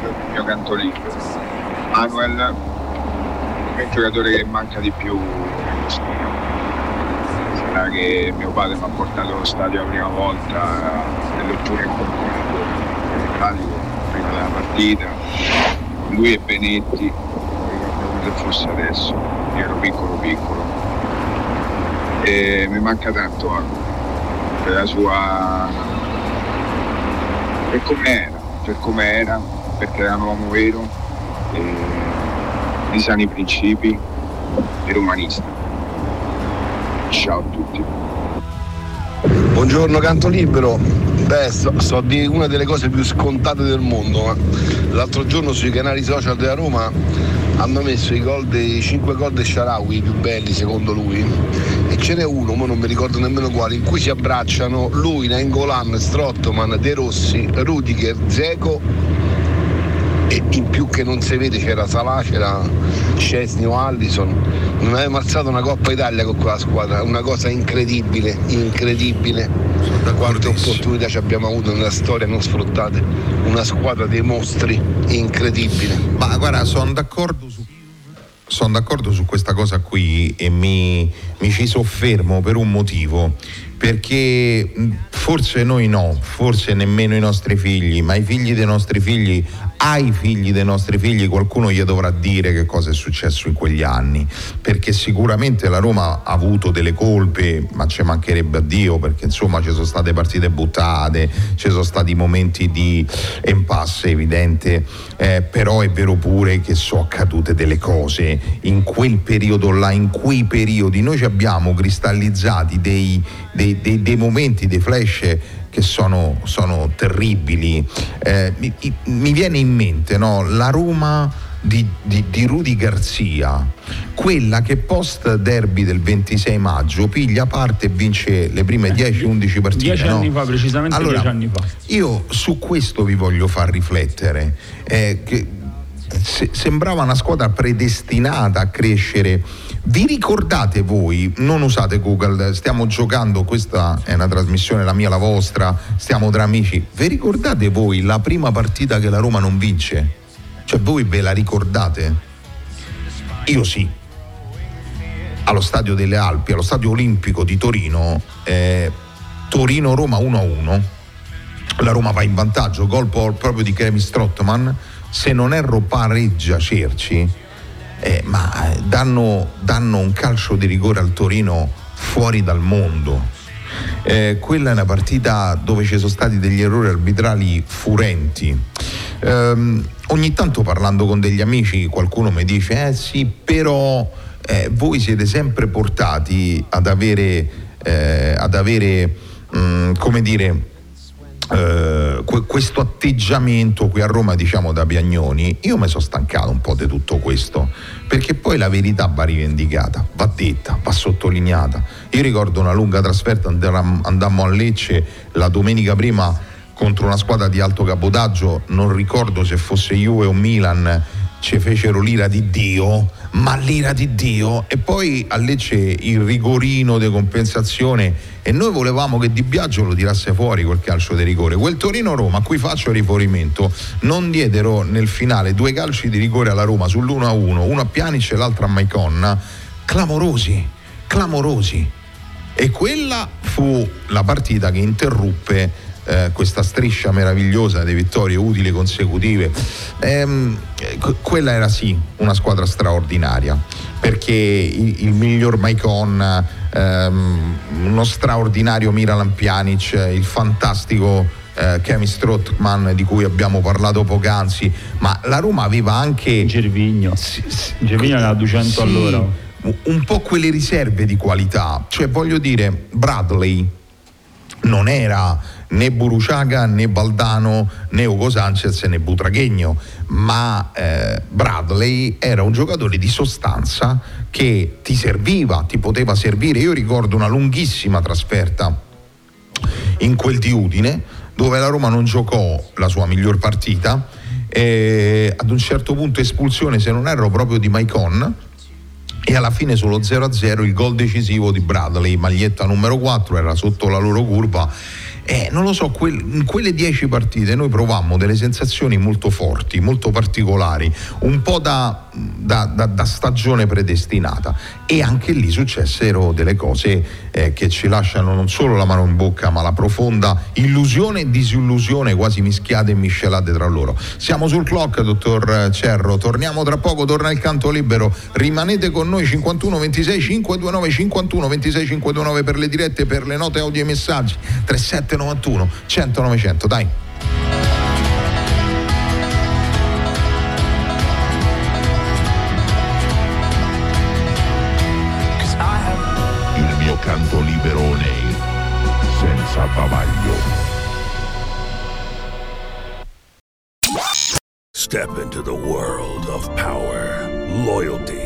buongiorno mio canto libero. Manuel il giocatore che manca di più nello stadio. Sarà che mio padre mi ha portato allo stadio la prima volta nelle incontrato Calico prima della partita. Lui e Benetti, come se fosse adesso, io ero piccolo piccolo. E mi manca tanto per la sua per com'era, per com'era, perché era un uomo vero, di sani principi e romanista. Ciao a tutti. Buongiorno Canto Libero, beh so, so, di una delle cose più scontate del mondo, ma l'altro giorno sui canali social della Roma hanno messo i gol dei 5 gol dei Sharawi più belli secondo lui e ce n'è uno, ma non mi ricordo nemmeno quale, in cui si abbracciano lui, Nengolan, Strottoman, De Rossi, Rudiger, Zeco e in più che non si vede c'era Salah, c'era o Allison. Non avevamo alzato una Coppa Italia con quella squadra, una cosa incredibile, incredibile. Da quante opportunità ci abbiamo avuto nella storia non sfruttate. Una squadra dei mostri incredibile. Ma guarda, sono d'accordo su sono d'accordo su questa cosa qui e mi, mi, ci soffermo per un motivo, perché forse noi no, forse nemmeno i nostri figli, ma i figli dei nostri figli ai figli dei nostri figli qualcuno gli dovrà dire che cosa è successo in quegli anni, perché sicuramente la Roma ha avuto delle colpe, ma ci mancherebbe a Dio, perché insomma ci sono state partite buttate, ci sono stati momenti di impasse evidente, eh, però è vero pure che sono accadute delle cose. In quel periodo là, in quei periodi noi ci abbiamo cristallizzati dei, dei, dei, dei momenti, dei flash che sono, sono terribili. Eh, mi, mi, viene in mente no? la Roma di, di, di, Rudy Garzia, quella che post derby del 26 maggio piglia parte e vince le prime 10-11 partite. 10 no? anni fa, precisamente allora, 10 anni fa. Io su questo vi voglio far riflettere. Eh, sembrava una squadra predestinata a crescere vi ricordate voi, non usate Google, stiamo giocando, questa è una trasmissione, la mia, la vostra, stiamo tra amici. Vi ricordate voi la prima partita che la Roma non vince? Cioè voi ve la ricordate? Io sì. Allo stadio delle Alpi, allo stadio olimpico di Torino, eh, Torino-Roma 1-1. La Roma va in vantaggio, gol proprio di Kevin Strottman. Se non erro pareggia Cerci, eh, ma danno, danno un calcio di rigore al Torino fuori dal mondo eh, quella è una partita dove ci sono stati degli errori arbitrali furenti. Eh, ogni tanto parlando con degli amici qualcuno mi dice, eh sì, però eh, voi siete sempre portati ad avere, eh, ad avere mh, mm, come dire, Uh, questo atteggiamento qui a Roma diciamo da Piagnoni io mi sono stancato un po' di tutto questo perché poi la verità va rivendicata va detta, va sottolineata. Io ricordo una lunga trasferta andammo a Lecce la domenica prima contro una squadra di alto cabotaggio non ricordo se fosse Juve o Milan ci fecero l'ira di Dio, ma l'ira di Dio e poi a Lecce il rigorino di compensazione e noi volevamo che Di Biagio lo tirasse fuori quel calcio di rigore. Quel Torino-Roma a cui faccio riferimento non diedero nel finale due calci di rigore alla Roma sull'1-1, uno a Pianic e l'altro a Maicon, clamorosi, clamorosi. E quella fu la partita che interruppe eh, questa striscia meravigliosa di vittorie utili consecutive. Ehm, quella era sì una squadra straordinaria perché il, il miglior Maicon, ehm, uno straordinario Miran Pjanic, il fantastico eh, Kevin Strottman di cui abbiamo parlato poc'anzi, ma la Roma aveva anche Gervigno. Sì, sì, Gervigno era 200 sì, all'ora. Un po' quelle riserve di qualità, cioè voglio dire, Bradley non era né Buruciaga né Baldano né Ugo Sanchez né Butraghegno ma eh, Bradley era un giocatore di sostanza che ti serviva, ti poteva servire. Io ricordo una lunghissima trasferta in quel di Udine dove la Roma non giocò la sua miglior partita e ad un certo punto espulsione se non erro proprio di Maicon e alla fine sullo 0-0 il gol decisivo di Bradley, maglietta numero 4, era sotto la loro curva eh, non lo so, quel, in quelle dieci partite noi provammo delle sensazioni molto forti, molto particolari, un po' da, da, da, da stagione predestinata. E anche lì successero delle cose eh, che ci lasciano non solo la mano in bocca ma la profonda illusione e disillusione quasi mischiate e miscelate tra loro. Siamo sul clock, dottor Cerro, torniamo tra poco, torna il canto libero, rimanete con noi 51 26 529 51 26 529 per le dirette, per le note audio e messaggi. 37 91 100 900, dai. Il mio canto liberone senza bavaglio. Step into the world of power, loyalty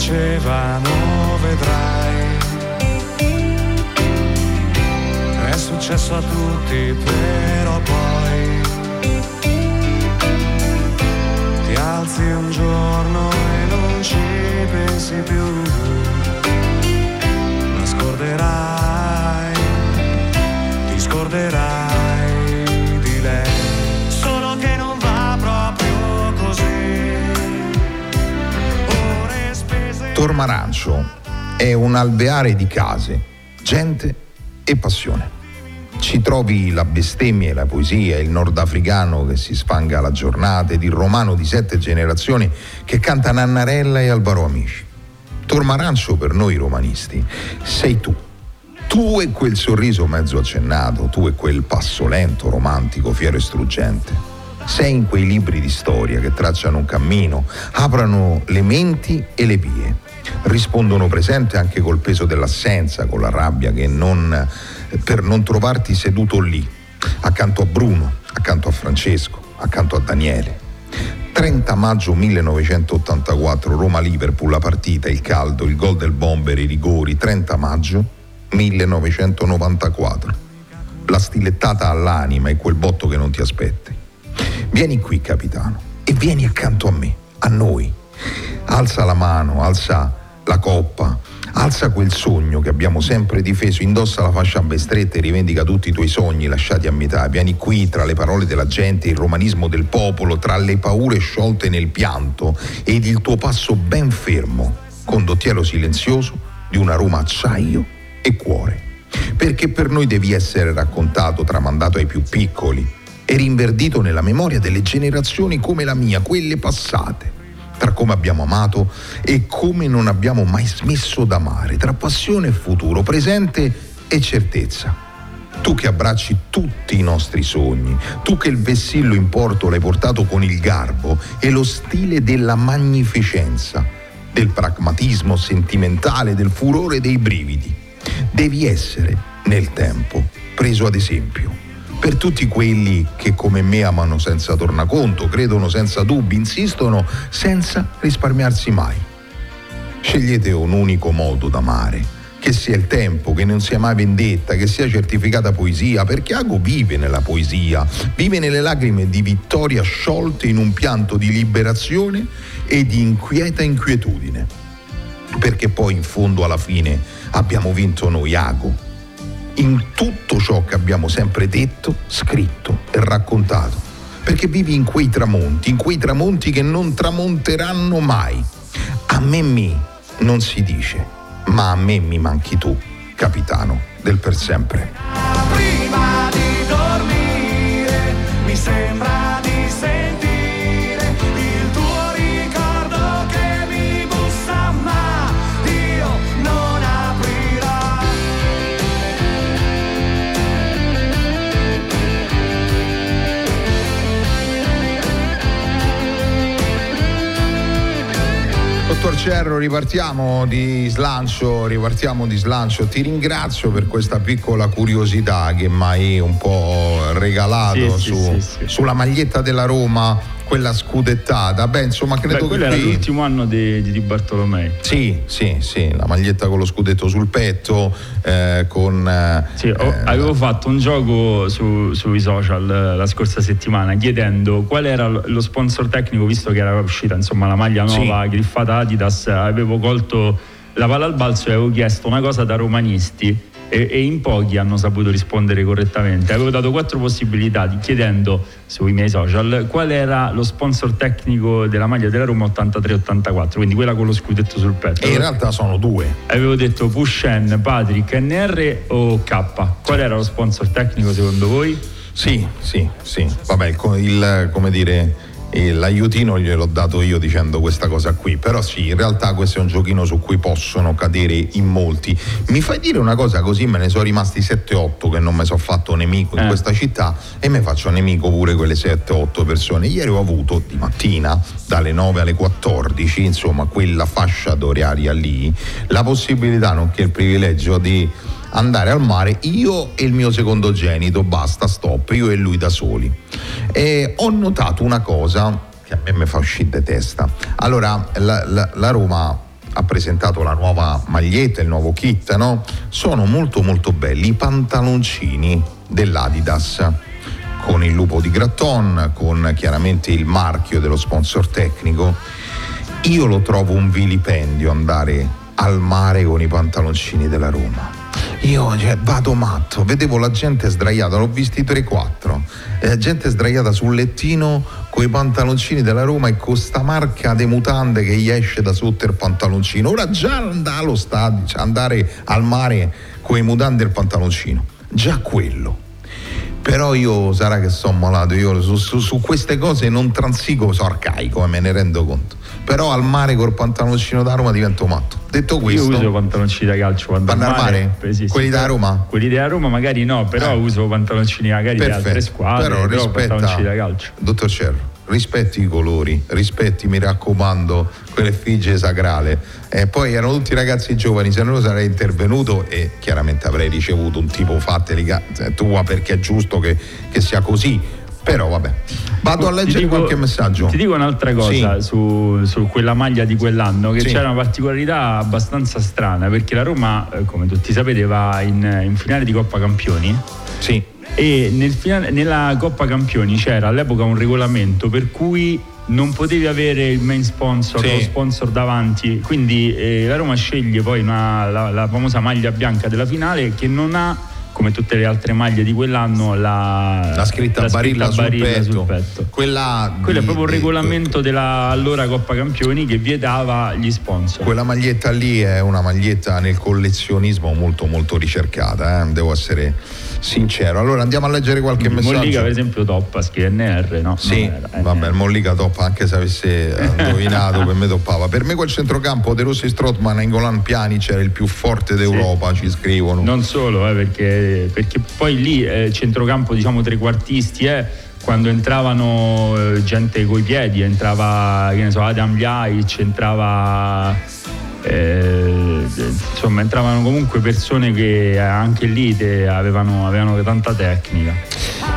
dicevano vedrai. È successo a tutti però poi ti alzi un giorno e non ci pensi più, la scorderai, ti scorderai. Tormarancio è un alveare di case, gente e passione. Ci trovi la bestemmia e la poesia, il nordafricano che si sfanga la giornata ed il romano di sette generazioni che canta Nannarella e Alvaro Amici. Tormarancio per noi romanisti sei tu. Tu e quel sorriso mezzo accennato, tu e quel passo lento, romantico, fiero e struggente. Sei in quei libri di storia che tracciano un cammino, aprono le menti e le vie, rispondono presente anche col peso dell'assenza, con la rabbia che non, per non trovarti seduto lì, accanto a Bruno, accanto a Francesco, accanto a Daniele. 30 maggio 1984, Roma-Liverpool, la partita, il caldo, il gol del bomber, i rigori, 30 maggio 1994. La stilettata all'anima e quel botto che non ti aspetti. Vieni qui, capitano, e vieni accanto a me, a noi. Alza la mano, alza la coppa, alza quel sogno che abbiamo sempre difeso, indossa la fascia ben stretta e rivendica tutti i tuoi sogni lasciati a metà. Vieni qui tra le parole della gente, il romanismo del popolo, tra le paure sciolte nel pianto ed il tuo passo ben fermo, condottiero silenzioso di una Roma acciaio e cuore. Perché per noi devi essere raccontato, tramandato ai più piccoli e rinverdito nella memoria delle generazioni come la mia, quelle passate tra come abbiamo amato e come non abbiamo mai smesso d'amare, tra passione e futuro, presente e certezza. Tu che abbracci tutti i nostri sogni, tu che il vessillo in porto l'hai portato con il garbo e lo stile della magnificenza, del pragmatismo sentimentale, del furore dei brividi. Devi essere, nel tempo, preso ad esempio per tutti quelli che come me amano senza tornaconto, credono senza dubbi, insistono senza risparmiarsi mai. Scegliete un unico modo d'amare, che sia il tempo, che non sia mai vendetta, che sia certificata poesia, perché Ago vive nella poesia, vive nelle lacrime di vittoria sciolte in un pianto di liberazione e di inquieta inquietudine. Perché poi in fondo alla fine abbiamo vinto noi Ago, in tutto ciò che abbiamo sempre detto, scritto e raccontato. Perché vivi in quei tramonti, in quei tramonti che non tramonteranno mai. A me mi non si dice, ma a me mi manchi tu, capitano del per sempre. Prima di dormire mi sembra Dottor Cerro, ripartiamo di slancio, ripartiamo di slancio. Ti ringrazio per questa piccola curiosità che mi hai un po' regalato Sì, su- sì, sì. sulla maglietta della Roma, quella scudettata. Beh, insomma, credo Beh, che quello era l'ultimo anno di, di Di Bartolomei. Sì, sì, sì, la maglietta con lo scudetto sul petto, eh, con... eh, Sì, ho- avevo fatto un gioco su- sui social eh, la scorsa settimana chiedendo qual era lo sponsor tecnico, visto che era uscita insomma la maglia Sì. nuova griffata Adidas, avevo colto la palla al balzo e avevo chiesto una cosa da romanisti e, e in pochi hanno saputo rispondere correttamente. Avevo dato quattro possibilità chiedendo sui miei social qual era lo sponsor tecnico della maglia della Roma 83-84, quindi quella con lo scudetto sul petto. E in realtà sono due. Avevo detto Pushen, Patrick, NR o K. Qual era lo sponsor tecnico secondo voi? Sì, sì, sì. Vabbè, il, il- come dire, il- l'aiutino gliel'ho dato io dicendo questa cosa qui. Però sì, in realtà questo è un giochino su cui possono cadere in molti. Mi fai dire una cosa così me ne sono rimasti 7-8 che non mi sono fatto nemico in Eh. questa città e mi faccio nemico pure quelle 7-8 persone. Ieri ho avuto di mattina dalle 9 alle 14, insomma, quella fascia d'oraria lì, la possibilità, nonché il privilegio di andare al mare io e il mio secondogenito, basta, stop, io e lui da soli. E ho notato una cosa che a me mi fa uscire di testa. Allora, la, la- la Roma ha presentato la nuova maglietta, il nuovo kit, no? Sono molto molto belli i pantaloncini dell'Adidas con il lupo di Gratton, con chiaramente il marchio dello sponsor tecnico. Io lo trovo un vilipendio andare al mare con i pantaloncini della Roma. Io cioè, vado matto, vedevo la gente sdraiata, l'ho visti 3-4, eh, gente sdraiata sul lettino con i pantaloncini della Roma e con sta marca de mutande che gli esce da sotto il pantaloncino. Ora già andare allo stadio, cioè andare al mare con i mutande e il pantaloncino, già quello. Però io sarà che sono malato, io su, su, su queste cose non transigo, sono arcaico e me ne rendo conto. Però al mare col pantaloncino da Roma divento matto. Detto questo, Io uso pantaloncini da calcio quando Vanno al mare? eh, sì, sì, Quelli da Roma? Quelli da Roma magari no, però Eh. uso pantaloncini magari di altre Perfetto. squadre, però però, pantaloncini da calcio. dottor Cerro, rispetti i colori, rispetti, mi raccomando, quell'effigie sacrale. E poi erano tutti ragazzi giovani, se no sarei intervenuto e chiaramente avrei ricevuto un tipo fatteli ca- tua perché è giusto che, che sia così. Però vabbè, vado a leggere dico- qualche messaggio. Ti dico un'altra cosa su, su quella maglia di quell'anno, che Sì. c'era una particolarità abbastanza strana, perché la Roma, eh, come tutti sapete, va in, in finale di Coppa Campioni. Sì. E nel finale- nella Coppa Campioni c'era all'epoca un regolamento per cui non potevi avere il main sponsor, Sì. lo sponsor davanti, quindi eh, la Roma sceglie poi una- la, la famosa maglia bianca della finale che non ha come tutte le altre maglie di quell'anno la, La scritta la Barilla, sul, Barilla petto. sul petto. Quella Quello è proprio di- regolamento della allora Coppa Campioni che vietava gli sponsor. Quella maglietta lì è una maglietta nel collezionismo molto molto ricercata, eh, devo essere sincero. Allora andiamo a leggere qualche messaggio. Mollica per esempio Toppas che è NR, no? Sì, era, eh. vabbè, il Mollica top, anche se avesse eh, indovinato, per me toppava. Per me quel centrocampo De Rossi Strottman a Ingolan Pianic era il più forte d'Europa, ci scrivono. Non solo, eh, perché, perché poi lì eh, centrocampo, diciamo trequartisti, eh, quando entravano eh, gente coi piedi, entrava che ne so, Adam Ljajic, entrava eh, insomma entravano comunque persone che anche lì te- avevano, avevano tanta tecnica.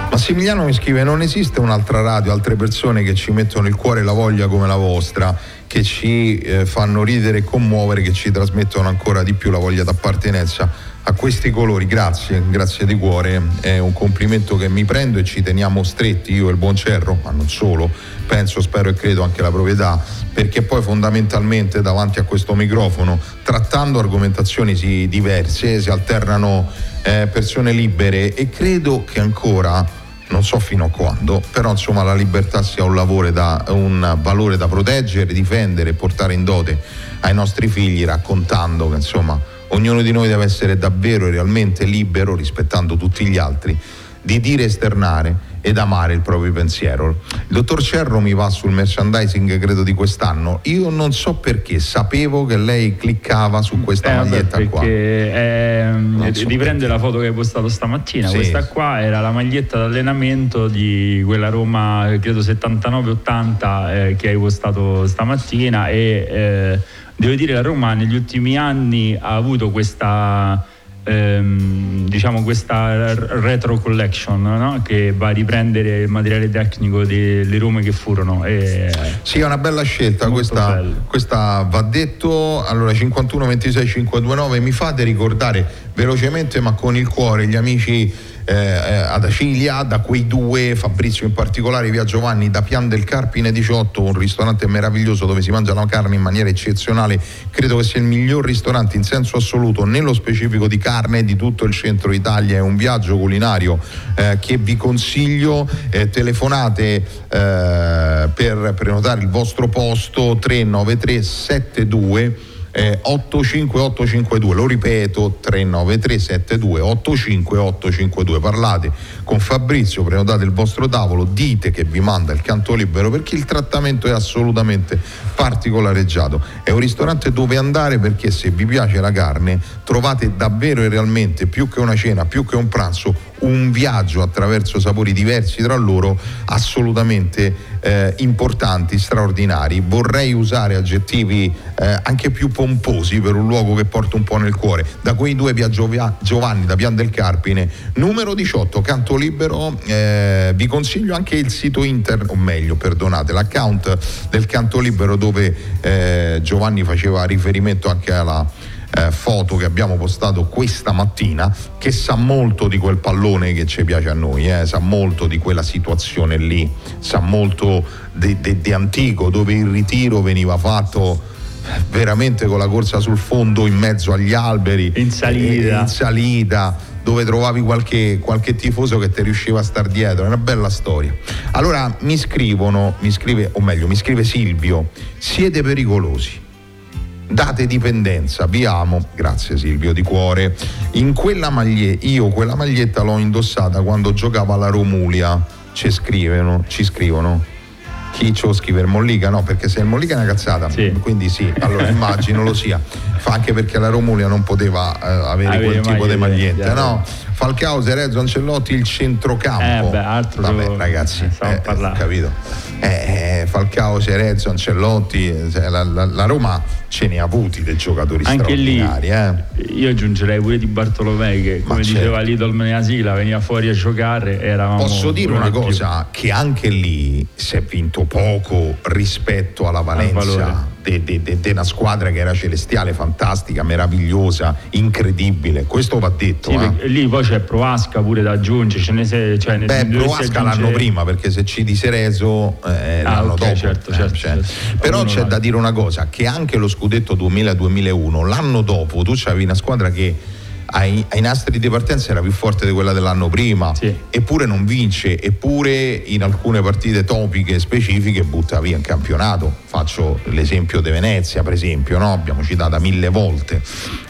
Massimiliano mi scrive: Non esiste un'altra radio, altre persone che ci mettono il cuore e la voglia come la vostra, che ci eh, fanno ridere e commuovere, che ci trasmettono ancora di più la voglia d'appartenenza a questi colori. Grazie, grazie di cuore. È un complimento che mi prendo e ci teniamo stretti, io e il buon Cerro, ma non solo. Penso, spero e credo anche la proprietà, perché poi fondamentalmente davanti a questo microfono, trattando argomentazioni diverse, si alternano eh, persone libere e credo che ancora non so fino a quando, però insomma la libertà sia un, da, un valore da proteggere, difendere portare in dote ai nostri figli raccontando che insomma ognuno di noi deve essere davvero e realmente libero, rispettando tutti gli altri, di dire, esternare ed amare il proprio pensiero. Il dottor Cerro mi va sul merchandising credo di quest'anno, io non so perché, sapevo che lei cliccava su questa Eh, vabbè, maglietta qua. perché ehm, so riprende la foto che hai postato stamattina. Sì. Questa qua era la maglietta d'allenamento di quella Roma, credo 79-80, eh, che hai postato stamattina. E eh, devo dire, la Roma negli ultimi anni ha avuto questa. ehm, diciamo questa retro collection no? che va a riprendere il materiale tecnico delle Rome che furono e, Sì, è una bella scelta, questa, questa va detto. Allora 51 26 529 mi fate ricordare velocemente ma con il cuore gli amici eh, ad Acilia, da quei due, Fabrizio in particolare, via Giovanni, da Pian del Carpine 18, un ristorante meraviglioso dove si mangia la carne in maniera eccezionale. Credo che sia il miglior ristorante in senso assoluto, nello specifico di carne di tutto il centro Italia. È un viaggio culinario eh, che vi consiglio. Eh, telefonate eh, per prenotare il vostro posto 393 72 eh, 85852 lo ripeto 393 72 85852 parlate con Fabrizio prenotate il vostro tavolo dite che vi manda il canto libero perché il trattamento è assolutamente particolareggiato. È un ristorante dove andare perché se vi piace la carne trovate davvero e realmente più che una cena più che un pranzo un viaggio attraverso sapori diversi tra loro assolutamente eh, importanti, straordinari. Vorrei usare aggettivi eh, anche più pomposi per un luogo che porta un po' nel cuore. Da quei due via Giovanni da Pian del Carpine, numero 18, canto libero. eh, vi consiglio anche il sito internet, o meglio, perdonate, l'account del canto libero dove eh, Giovanni faceva riferimento anche alla eh, foto che abbiamo postato questa mattina che sa molto di quel pallone che ci piace a noi, eh, sa molto di quella situazione lì, sa molto di, antico dove il ritiro veniva fatto veramente con la corsa sul fondo in mezzo agli alberi, in salita, in salita dove trovavi qualche, qualche tifoso che ti riusciva a star dietro, è una bella storia. Allora mi scrivono, mi scrive, o meglio, mi scrive Silvio, siete pericolosi date dipendenza, vi amo, grazie Silvio di cuore. In quella maglietta, io quella maglietta l'ho indossata quando giocavo alla Romulia, ci scrivono, ci scrivono. Chi ce lo scrive il Mollica? No, perché se il Mollica è una cazzata, sì. quindi sì, allora immagino lo sia. Fa anche perché la Romulia non poteva eh, avere Avere quel tipo di maglietta, no? Falcao, Serezzo, Ancellotti, il centrocampo. Eh beh, altro Vabbè, ragazzi, eh, capito. Eh, eh, Falcao, Serezzo, Ancellotti, eh, la, la, la, Roma ce ne ha avuti dei giocatori Anche. Lì, eh. io aggiungerei pure di Bartolomei che, come Ma diceva certo. Lidl Meneasila, veniva fuori a giocare. Eravamo Posso dire una cosa, più. che anche lì si è vinto poco rispetto alla Valencia di una squadra che era celestiale, fantastica, meravigliosa, incredibile. Questo va detto. Sì, eh. Lì poi c'è Proasca pure da aggiungere. Ce ne sei, cioè, Beh, Proasca l'anno prima perché se ci di Sereso eh, ah, l'anno okay, dopo. Certo, eh, certo, certo. Però c'è da dire una cosa: che anche lo scudetto 2000-2001, l'anno dopo, tu c'avevi una squadra che ai, ai, nastri di partenza era più forte di quella dell'anno prima, sì. eppure non vince, eppure in alcune partite topiche specifiche butta via il campionato. Faccio l'esempio di Venezia, per esempio, no? abbiamo citata mille volte.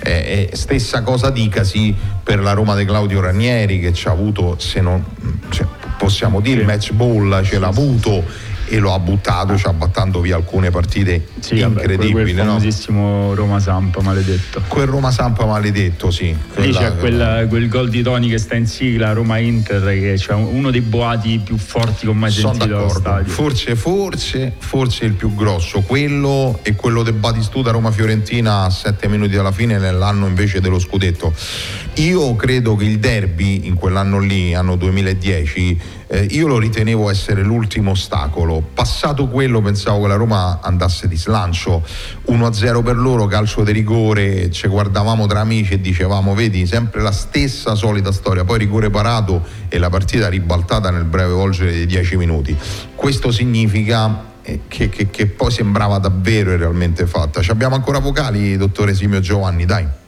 Eh, eh, stessa cosa dicasi per la Roma di Claudio Ranieri che ci ha avuto, se non cioè, possiamo dire, sì. match ball, ce l'ha avuto e lo ha buttato, cioè abbattando via alcune partite sì, incredibili. Vabbè, quel famosissimo no? Roma Sampa maledetto. Quel Roma Sampa maledetto, sì. Lì c'è quella, quel gol di Toni che sta in sigla, Roma Inter, che è uno dei boati più forti che ho mai sentito allo stadio. Forse, forse, forse il più grosso, quello e quello del Batistuta Roma Fiorentina a sette minuti dalla fine nell'anno invece dello scudetto. Io credo che il derby in quell'anno lì, anno 2010, eh, io lo ritenevo essere l'ultimo ostacolo. Passato quello pensavo che la Roma andasse di slancio 1-0 per loro, calcio di rigore, ci guardavamo tra amici e dicevamo vedi sempre la stessa solita storia, poi rigore parato e la partita ribaltata nel breve volgere di 10 minuti. Questo significa eh, che, che, che, poi sembrava davvero e realmente fatta. Ci abbiamo ancora vocali, dottore Simio Giovanni, dai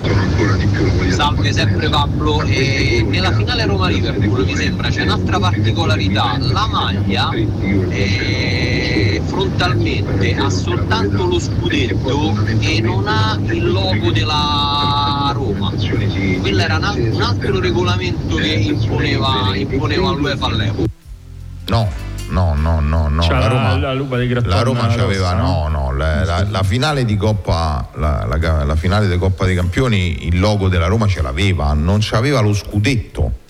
ancora di più salve sempre Pablo e nella finale Roma-Liverpool mi sembra c'è un'altra particolarità. La maglia eh, frontalmente ha soltanto lo scudetto e non ha il logo della Roma. Quello era un altro regolamento che imponeva, imponeva l'UEFA all'epoca. No no, no, no, no. La Roma, la, la, la Roma c'aveva, no, no, la, la, finale di Coppa, la, finale di Coppa dei Campioni, il logo della Roma ce l'aveva, non c'aveva lo scudetto.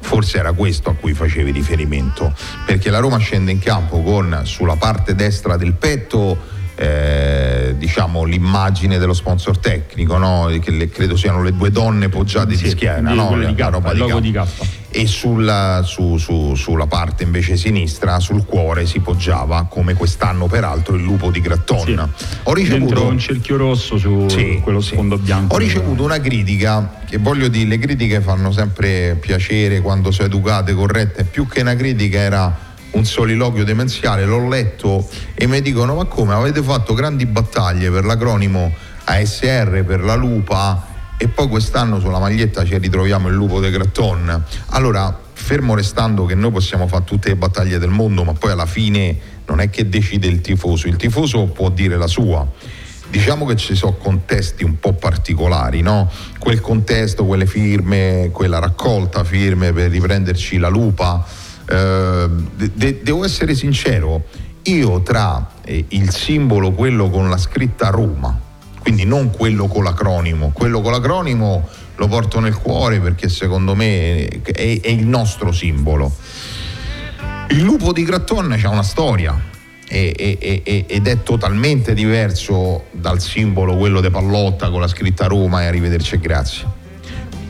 Forse era questo a cui facevi riferimento, perché la Roma scende in campo con sulla parte destra del petto eh, diciamo l'immagine dello sponsor tecnico, no? che le, credo siano le due donne poggiate sì, di schiena, di, no? di K, roba di, di K. E sulla, su, su, sulla, parte invece sinistra, sul cuore, si poggiava, come quest'anno peraltro, il lupo di Gratton. Sì. Ho ricevuto un cerchio rosso su sì, quello sfondo bianco. Ho ricevuto una critica, che voglio dire, le critiche fanno sempre piacere quando sono educate, corrette, più che una critica era un soliloquio demenziale, l'ho letto e mi dicono ma come avete fatto grandi battaglie per l'acronimo ASR, per la lupa e poi quest'anno sulla maglietta ci ritroviamo il lupo de Gratton. Allora, fermo restando che noi possiamo fare tutte le battaglie del mondo, ma poi alla fine non è che decide il tifoso, il tifoso può dire la sua. Diciamo che ci sono contesti un po' particolari, no? Quel contesto, quelle firme, quella raccolta firme per riprenderci la lupa eh, de- devo essere sincero, io tra eh, il simbolo, quello con la scritta Roma, quindi non quello con l'acronimo, quello con l'acronimo lo porto nel cuore perché secondo me è, è il nostro simbolo. Il lupo di Gratton ha una storia ed è totalmente diverso dal simbolo quello di Pallotta con la scritta Roma e arrivederci e grazie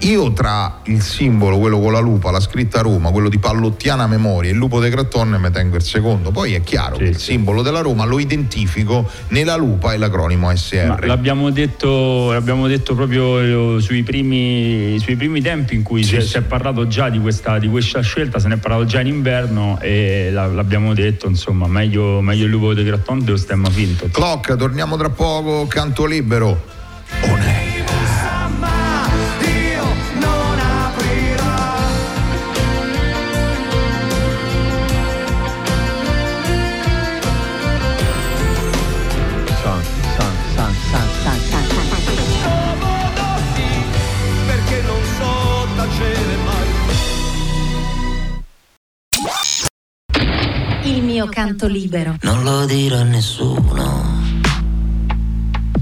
io tra il simbolo, quello con la lupa, la scritta Roma, quello di Pallottiana Memoria e il lupo de Crattonne mi tengo il secondo. Poi è chiaro sì, che il simbolo della Roma lo identifico nella lupa e l'acronimo SR. L'abbiamo detto, l'abbiamo detto, proprio sui primi, sui primi tempi in cui sì, si, sì. si, è parlato già di questa, di questa, scelta, se ne è parlato già in inverno e l'abbiamo detto, insomma, meglio, meglio il lupo de Crattonne dello stemma finto. Clock, torniamo tra poco, canto libero. One. Mio canto libero. Non lo dirò a nessuno.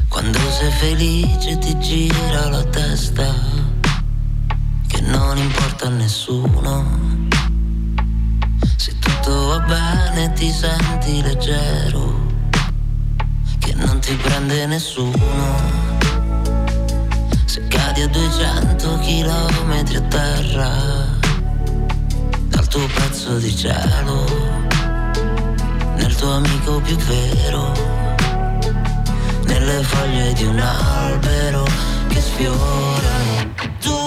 Quando sei felice ti gira la testa, che non importa a nessuno. Se tutto va bene ti senti leggero, che non ti prende nessuno. Se cadi a 200 km a terra, dal tuo pezzo di cielo tuo amico più vero, nelle foglie di un albero che sfiorano tutto,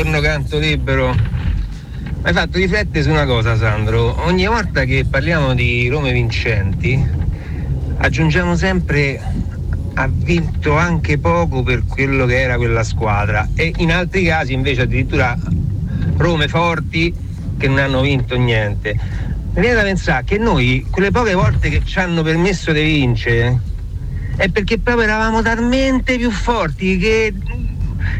Buongiorno canto libero. Mi hai fatto riflettere su una cosa Sandro, ogni volta che parliamo di Rome vincenti aggiungiamo sempre ha vinto anche poco per quello che era quella squadra e in altri casi invece addirittura Rome forti che non hanno vinto niente. Mi viene da pensare che noi, quelle poche volte che ci hanno permesso di vincere, è perché proprio eravamo talmente più forti che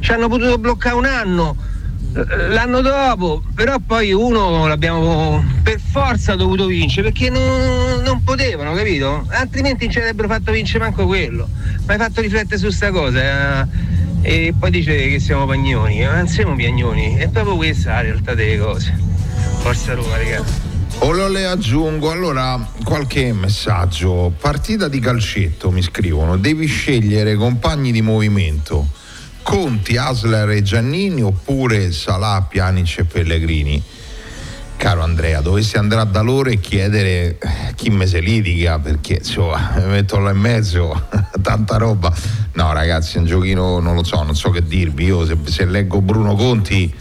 ci hanno potuto bloccare un anno. L'anno dopo, però poi uno l'abbiamo per forza dovuto vincere perché non, non potevano, capito? Altrimenti ci avrebbero fatto vincere manco quello. Mi hai fatto riflettere su questa cosa. Eh? E poi dice che siamo pagnoni, ma non siamo piagnoni, è proprio questa la realtà delle cose. Forza Roma, ragazzi. Ora le aggiungo allora qualche messaggio. Partita di calcetto mi scrivono. Devi scegliere compagni di movimento. Conti, Asler e Giannini oppure Salà, Pianic e Pellegrini. Caro Andrea, dovessi andare da loro e chiedere eh, chi me se litiga perché insomma mi metto là in mezzo tanta roba. No ragazzi, è un giochino non lo so, non so che dirvi. Io se, se leggo Bruno Conti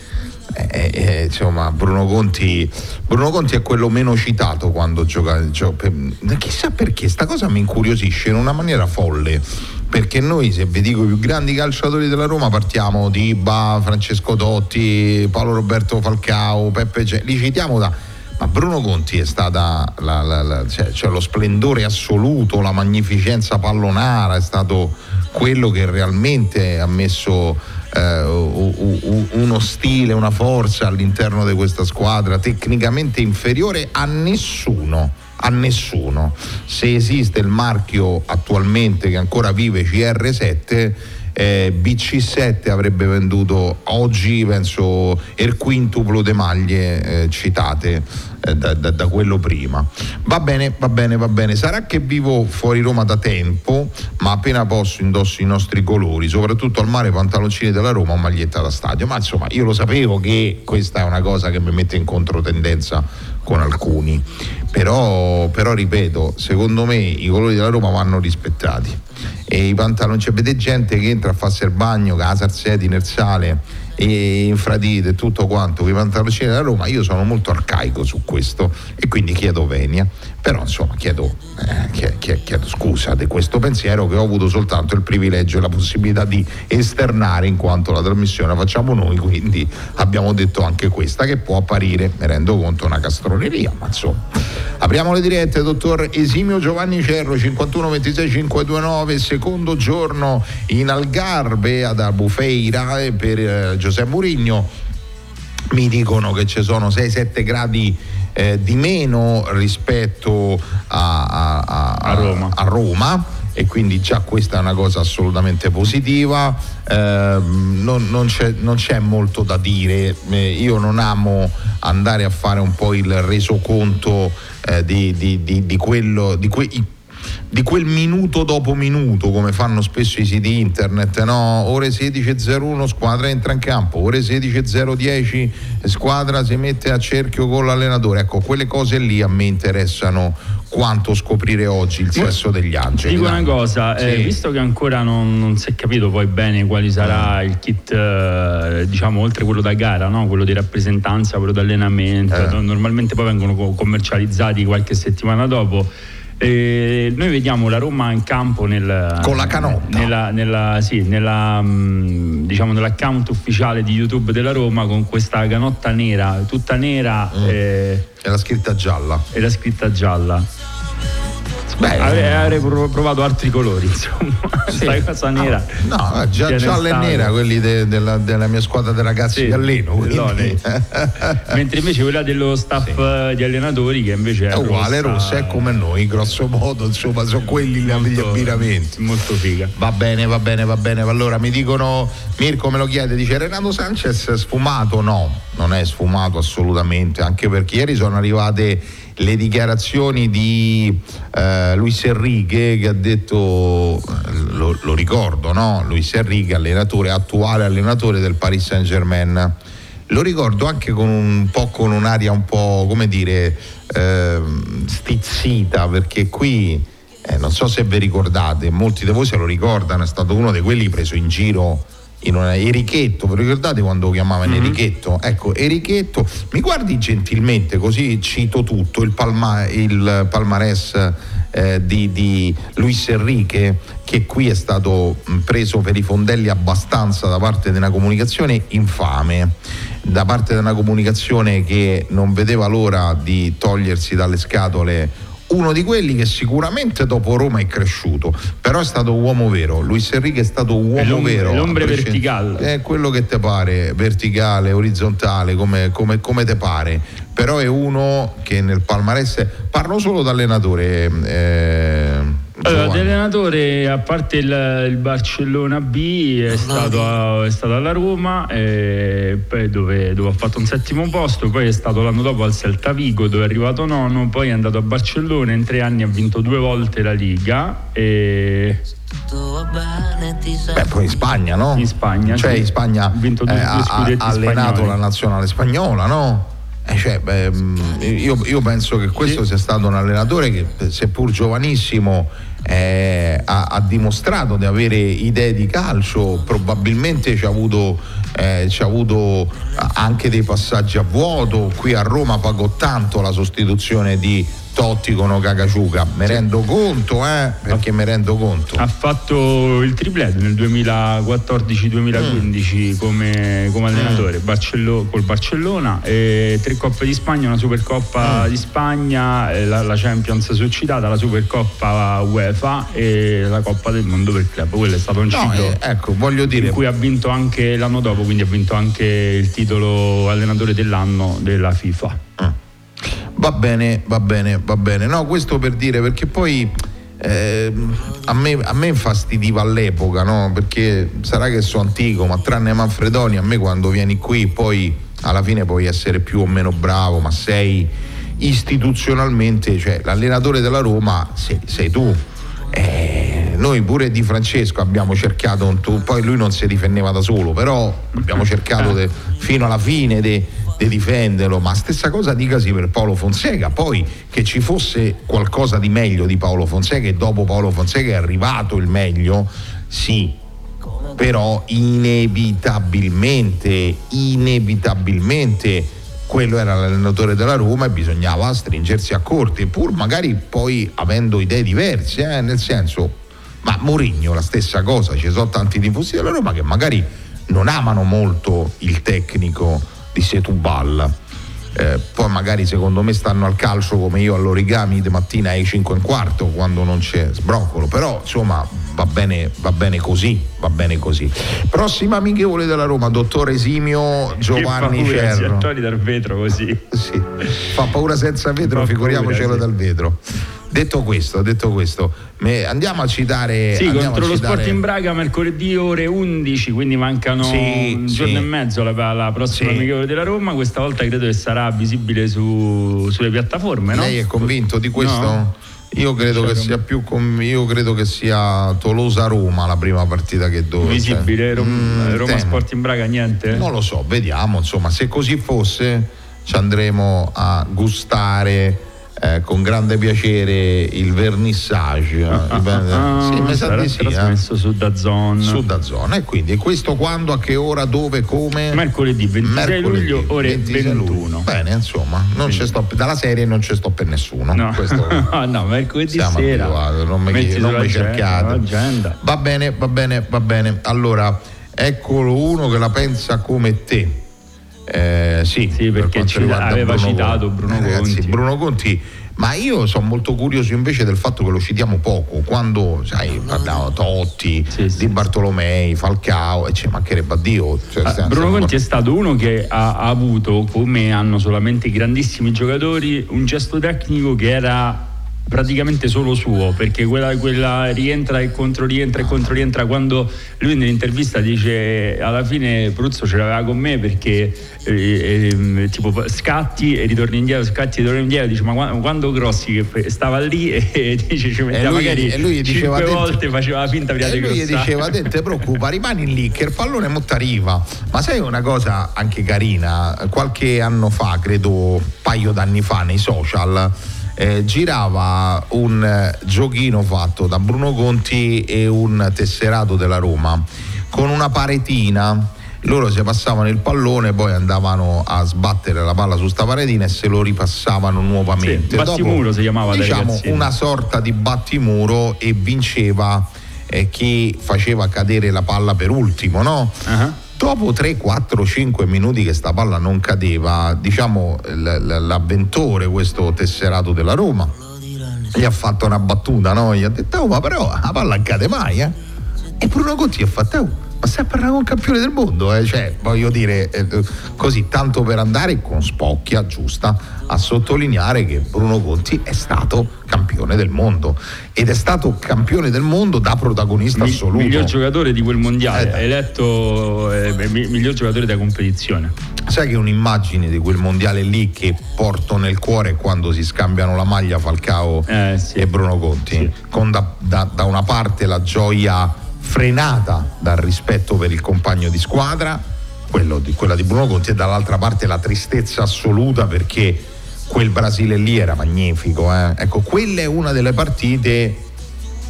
eh, eh, insomma, Bruno Conti, Bruno Conti è quello meno citato quando gioca. gioca chissà perché, sta cosa mi incuriosisce in una maniera folle. Perché noi, se vi dico i più grandi calciatori della Roma, partiamo di Iba, Francesco Totti, Paolo Roberto Falcao, Peppe G. Li citiamo da. Ma Bruno Conti è stata la, la, la, cioè, cioè lo splendore assoluto, la magnificenza pallonara, è stato quello che realmente ha messo eh, uno stile, una forza all'interno di questa squadra tecnicamente inferiore a nessuno a nessuno. Se esiste il marchio attualmente che ancora vive CR7, eh, BC7 avrebbe venduto oggi penso il quintuplo di maglie eh, citate eh, da, da, da, quello prima. Va bene, va bene, va bene. Sarà che vivo fuori Roma da tempo, ma appena posso indosso i nostri colori, soprattutto al mare pantaloncini della Roma maglietta da stadio. Ma insomma, io lo sapevo che questa è una cosa che mi mette in controtendenza con alcuni. Però, però ripeto, secondo me i colori della Roma vanno rispettati. E i pantaloncini, vede gente che entra a farsi il bagno, casa Sarseti nel sale infradite tutto quanto con i pantaloncini della Roma, io sono molto arcaico su questo e quindi chiedo venia. Però insomma chiedo, eh, chiedo scusa di questo pensiero che ho avuto soltanto il privilegio e la possibilità di esternare in quanto la trasmissione la facciamo noi, quindi abbiamo detto anche questa che può apparire, mi rendo conto, una castroneria, ma insomma Apriamo le dirette, dottor Esimio Giovanni Cerro, 51 26 529, secondo giorno in Algarve ad Albufeira eh, per eh, Giuseppe Murigno. Mi dicono che ci sono 6-7 gradi eh, di meno rispetto a, a- a- a Roma e quindi già questa è una cosa assolutamente positiva. Ehm, non, non c'è, non c'è molto da dire, Eh, io non amo andare a fare un po' il resoconto eh, di, di- di- di quello, di quei di quel minuto dopo minuto come fanno spesso i siti internet no? ore 16.01 squadra entra in campo ore 16.010 squadra si mette a cerchio con l'allenatore ecco quelle cose lì a me interessano quanto scoprire oggi il sesso degli angeli Dico una cosa, eh, Sì. visto che ancora non, non si è capito poi bene quali sarà il kit, eh, diciamo, oltre quello da gara, no? quello di rappresentanza, quello di allenamento, Eh. no? normalmente poi vengono co- commercializzati qualche settimana dopo. Eh, noi vediamo la Roma in campo nel, Con la canotta. nella, nella- sì, nella, mm, diciamo, nell'account ufficiale di YouTube della Roma con questa canotta nera, tutta nera Mm. eh, e la scritta gialla e la scritta gialla. Beh, avrei, prov- provato altri colori, insomma. Questa cosa nera. No, eh, già gialla e nera, quelli de- della, della mia squadra di ragazzi Sì, che alleno. Mentre invece quella dello staff eh, di allenatori che invece è È uguale, rossa è come noi, grosso modo, insomma, sono quelli gli gli abbinamenti. Molto figa. Va bene, va bene, va bene. Allora mi dicono, Mirko me lo chiede, dice Renato Sanchez sfumato? No, non è sfumato assolutamente, anche perché ieri sono arrivate le dichiarazioni di eh, Luis Enrique che ha detto, eh, lo, lo ricordo, no? Luis Enrique, allenatore, attuale allenatore del Paris Saint Germain. Lo ricordo anche con un po' con un'aria un po' come dire ehm, stizzita, perché qui eh, non so se vi ricordate, molti di voi se lo ricordano, è stato uno di quelli preso in giro in una Erichetto, vi ricordate quando lo chiamavano Erichetto? Ecco, Erichetto, mi guardi gentilmente così cito tutto, il, palma- il palmarès eh, di, di Luis Enrique che qui è stato mh, preso per i fondelli abbastanza da parte di una comunicazione infame, da parte di una comunicazione che non vedeva l'ora di togliersi dalle scatole uno di quelli che sicuramente dopo Roma è cresciuto, però è stato uomo vero. Luis Enrique è stato uomo l'ombre- vero. l'ombre verticale. È quello che te pare, verticale, orizzontale, come, come, come te pare. Però è uno che nel palmarès. Parlo solo da allenatore. eh, Allora, Giovanni. di allenatore, a parte il, il Barcellona B, è stato, a- è stato alla Roma, eh, poi dove, dove ha fatto un settimo posto, poi è stato l'anno dopo al Celta Vigo dove è arrivato nono, poi è andato a Barcellona, in tre anni ha vinto due volte la Liga e Beh, poi in Spagna, no? In Spagna, Cioè, sì. in Spagna Ha vinto due- eh, due ha- allenato spagnoli. la nazionale spagnola, no? Eh, cioè, beh, mh, io, io penso che questo sia stato un allenatore che, seppur giovanissimo, eh, ha, ha dimostrato di avere idee di calcio, probabilmente ci ha avuto, eh, ci ha avuto anche dei passaggi a vuoto. Qui a Roma pagò tanto la sostituzione di Totti con Okagaciuca, me rendo conto, eh, perché me rendo conto. ha fatto il triplet nel 2014-2015 come, come allenatore Barcello- col Barcellona, e tre coppe di Spagna, una Supercoppa di Spagna, eh, la, la Champions suscitata, la Supercoppa UEFA e la Coppa del Mondo per club. Quello è stato un No, ciclo eh, ecco, voglio dire, in cui ha vinto anche l'anno dopo, quindi ha vinto anche il titolo allenatore dell'anno della FIFA. Va bene, va bene, va bene. No, questo per dire perché poi ehm, a, me, a me infastidiva all'epoca, no? Perché sarà che sono antico, ma tranne Manfredoni, a me quando vieni qui poi alla fine puoi essere più o meno bravo, ma sei istituzionalmente, cioè l'allenatore della Roma sei, sei tu. Eh, noi pure di Francesco abbiamo cercato, un tu- poi lui non si difendeva da solo, però abbiamo cercato de- fino alla fine di difenderlo, ma stessa cosa dicasi per Paolo Fonseca, poi che ci fosse qualcosa di meglio di Paolo Fonseca e dopo Paolo Fonseca è arrivato il meglio, sì, però inevitabilmente, inevitabilmente quello era l'allenatore della Roma e bisognava stringersi a corte, pur magari poi avendo idee diverse, eh, nel senso, ma Mourinho la stessa cosa, ci sono tanti tifosi della Roma che magari non amano molto il tecnico di Setubal. eh, poi magari secondo me stanno al calcio come io all'origami di mattina ai 5 e un quarto quando non c'è sbroccolo, però insomma va bene, va bene così, va bene così. Prossima amichevole della Roma, dottor Esimio Giovanni che paura, Cerro. si dal vetro così. Sì, fa paura senza vetro, figuriamocelo sì. dal vetro. Detto questo, detto questo, andiamo a citare Sì, contro lo citare- Sporting Braga mercoledì ore 11, quindi mancano Sì, un sì. giorno e mezzo alla, alla prossima Sì. amichevole della Roma. Questa volta credo che sarà visibile su- sulle piattaforme, no? Lei è convinto di questo? No? Io credo Cioè, che sia più com- io credo che sia Tolosa-Roma la prima partita che dove. Visibile, Rom- Mm, Roma temo. Sporting Braga niente? Non lo so, vediamo, insomma, se così fosse ci andremo a gustare eh, con grande piacere il vernissage. eh, il ver- Ah, sì, mi sa sarà di sì, eh. trasmesso su Dazon. Su Dazon. E quindi questo quando, a che ora, dove, come? Mercoledì 26 luglio, ore 26 luglio. 21. Bene, insomma, sto, dalla serie non ci sto per nessuno. No, Questo no, no, mercoledì siamo sera. abituati, non mi, non mi cercate. Va bene, va bene, va bene. Allora, eccolo uno che la pensa come te. Eh, sì, Sì, per perché quanto ci- riguarda aveva Bruno citato Conti. Bruno Eh, ragazzi, Conti. Bruno Conti, ma io sono molto curioso invece del fatto che lo citiamo poco, quando sai, parliamo Totti, di Bartolomei, Falcao, e ci mancherebbe a Dio. cioè, Ah, Bruno Conti è stato uno che ha, ha avuto, come hanno solamente i grandissimi giocatori, un gesto tecnico che era praticamente solo suo, perché quella, quella rientra e contro rientra e contro rientra quando lui nell'intervista dice alla fine Pruzzo ce l'aveva con me perché eh, ehm, tipo scatti e ritorni indietro, scatti e ritorni indietro, dice ma qua- quando Grossi che stava lì e, dice ci metteva magari e lui diceva cinque dentro- volte faceva finta prima E di lui gli diceva: "Te, te preoccupa, rimani lì che il pallone mo t'arriva. Ma sai una cosa anche carina? Qualche anno fa, credo un paio d'anni fa, nei social. Eh, girava un eh, giochino fatto da Bruno Conti e un tesserato della Roma con una paretina. Loro si passavano il pallone poi andavano a sbattere la palla su sta paretina e se lo ripassavano nuovamente. Sì, battimuro si chiamava diciamo una sorta di battimuro e vinceva eh, chi faceva cadere la palla per ultimo, no? Dopo 3, 4, 5 minuti che sta palla non cadeva, diciamo l'avventore, questo tesserato della Roma, gli ha fatto una battuta, no? Gli ha detto, oh, ma però la palla cade mai, eh? E Bruno Conti ha fatto, oh, ma stai parlando con un campione del mondo, eh? Cioè, voglio dire, eh, così, tanto per andare con spocchia giusta a sottolineare che Bruno Conti è stato campione del mondo ed è stato campione del mondo da protagonista Mi- assoluto. miglior giocatore di quel mondiale, eletto eh, mi- miglior giocatore della competizione. Sai che un'immagine di quel mondiale lì che porto nel cuore quando si scambiano la maglia Falcao e Bruno Conti, con da, da- da una parte la gioia frenata dal rispetto per il compagno di squadra, di- quella di Bruno Conti, e dall'altra parte la tristezza assoluta perché quel Brasile lì era magnifico. eh. Ecco, quella è una delle partite,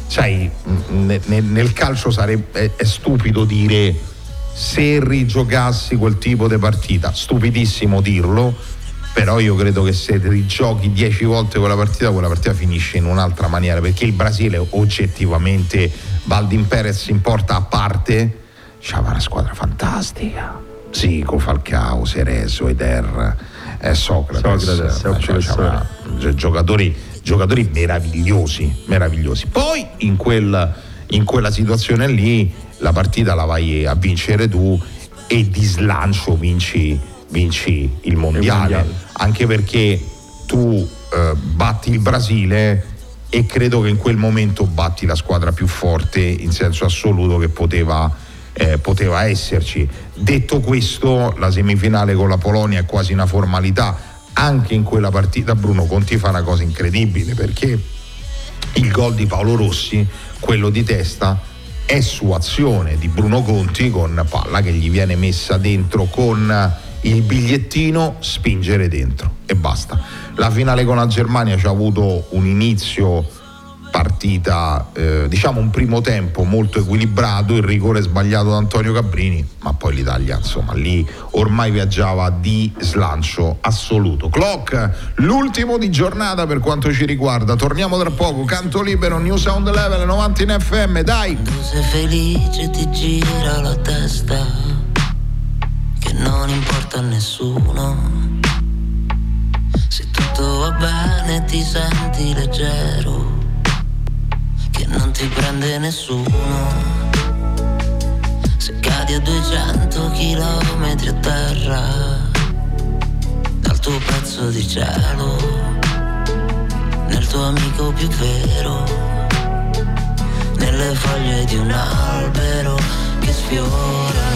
sai, ne- ne- nel calcio sarebbe, è- stupido dire se rigiogassi quel tipo di partita, stupidissimo dirlo, però io credo che se rigiochi dieci volte quella partita, quella partita finisce in un'altra maniera, perché il Brasile oggettivamente, Valdin Perez in porta a parte, c'aveva una squadra fantastica. Zico, Falcao, Cerezo, Eder, eh, Socrates, Socrates, eh, cioè, c'aveva gi- giocatori, giocatori meravigliosi, meravigliosi. Poi in, quel- in quella situazione lì la partita la vai a vincere tu e di slancio vinci, vinci il mondiale, mondiale. anche perché tu eh, batti il Brasile e credo che in quel momento batti la squadra più forte in senso assoluto che poteva, eh, poteva esserci. Detto questo, la semifinale con la Polonia è quasi una formalità. Anche in quella partita Bruno Conti fa una cosa incredibile perché il gol di Paolo Rossi, quello di testa, è su azione di Bruno Conti con palla che gli viene messa dentro con il bigliettino spingere dentro e basta. La finale con la Germania ci ha avuto un inizio partita, eh, diciamo un primo tempo molto equilibrato, il rigore sbagliato da Antonio Cabrini, ma poi l'Italia insomma lì ormai viaggiava di slancio assoluto. Clock, l'ultimo di giornata per quanto ci riguarda, torniamo tra poco, canto libero, New Sound Level 90 in FM, dai! sei felice ti gira la testa che non importa a nessuno tutto va bene, ti senti leggero, che non ti prende nessuno. Se cadi a 200 km a terra, dal tuo pezzo di cielo, nel tuo amico più vero, nelle foglie di un albero che sfiorano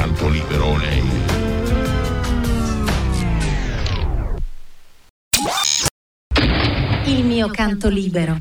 canto liberone. Il mio canto libero.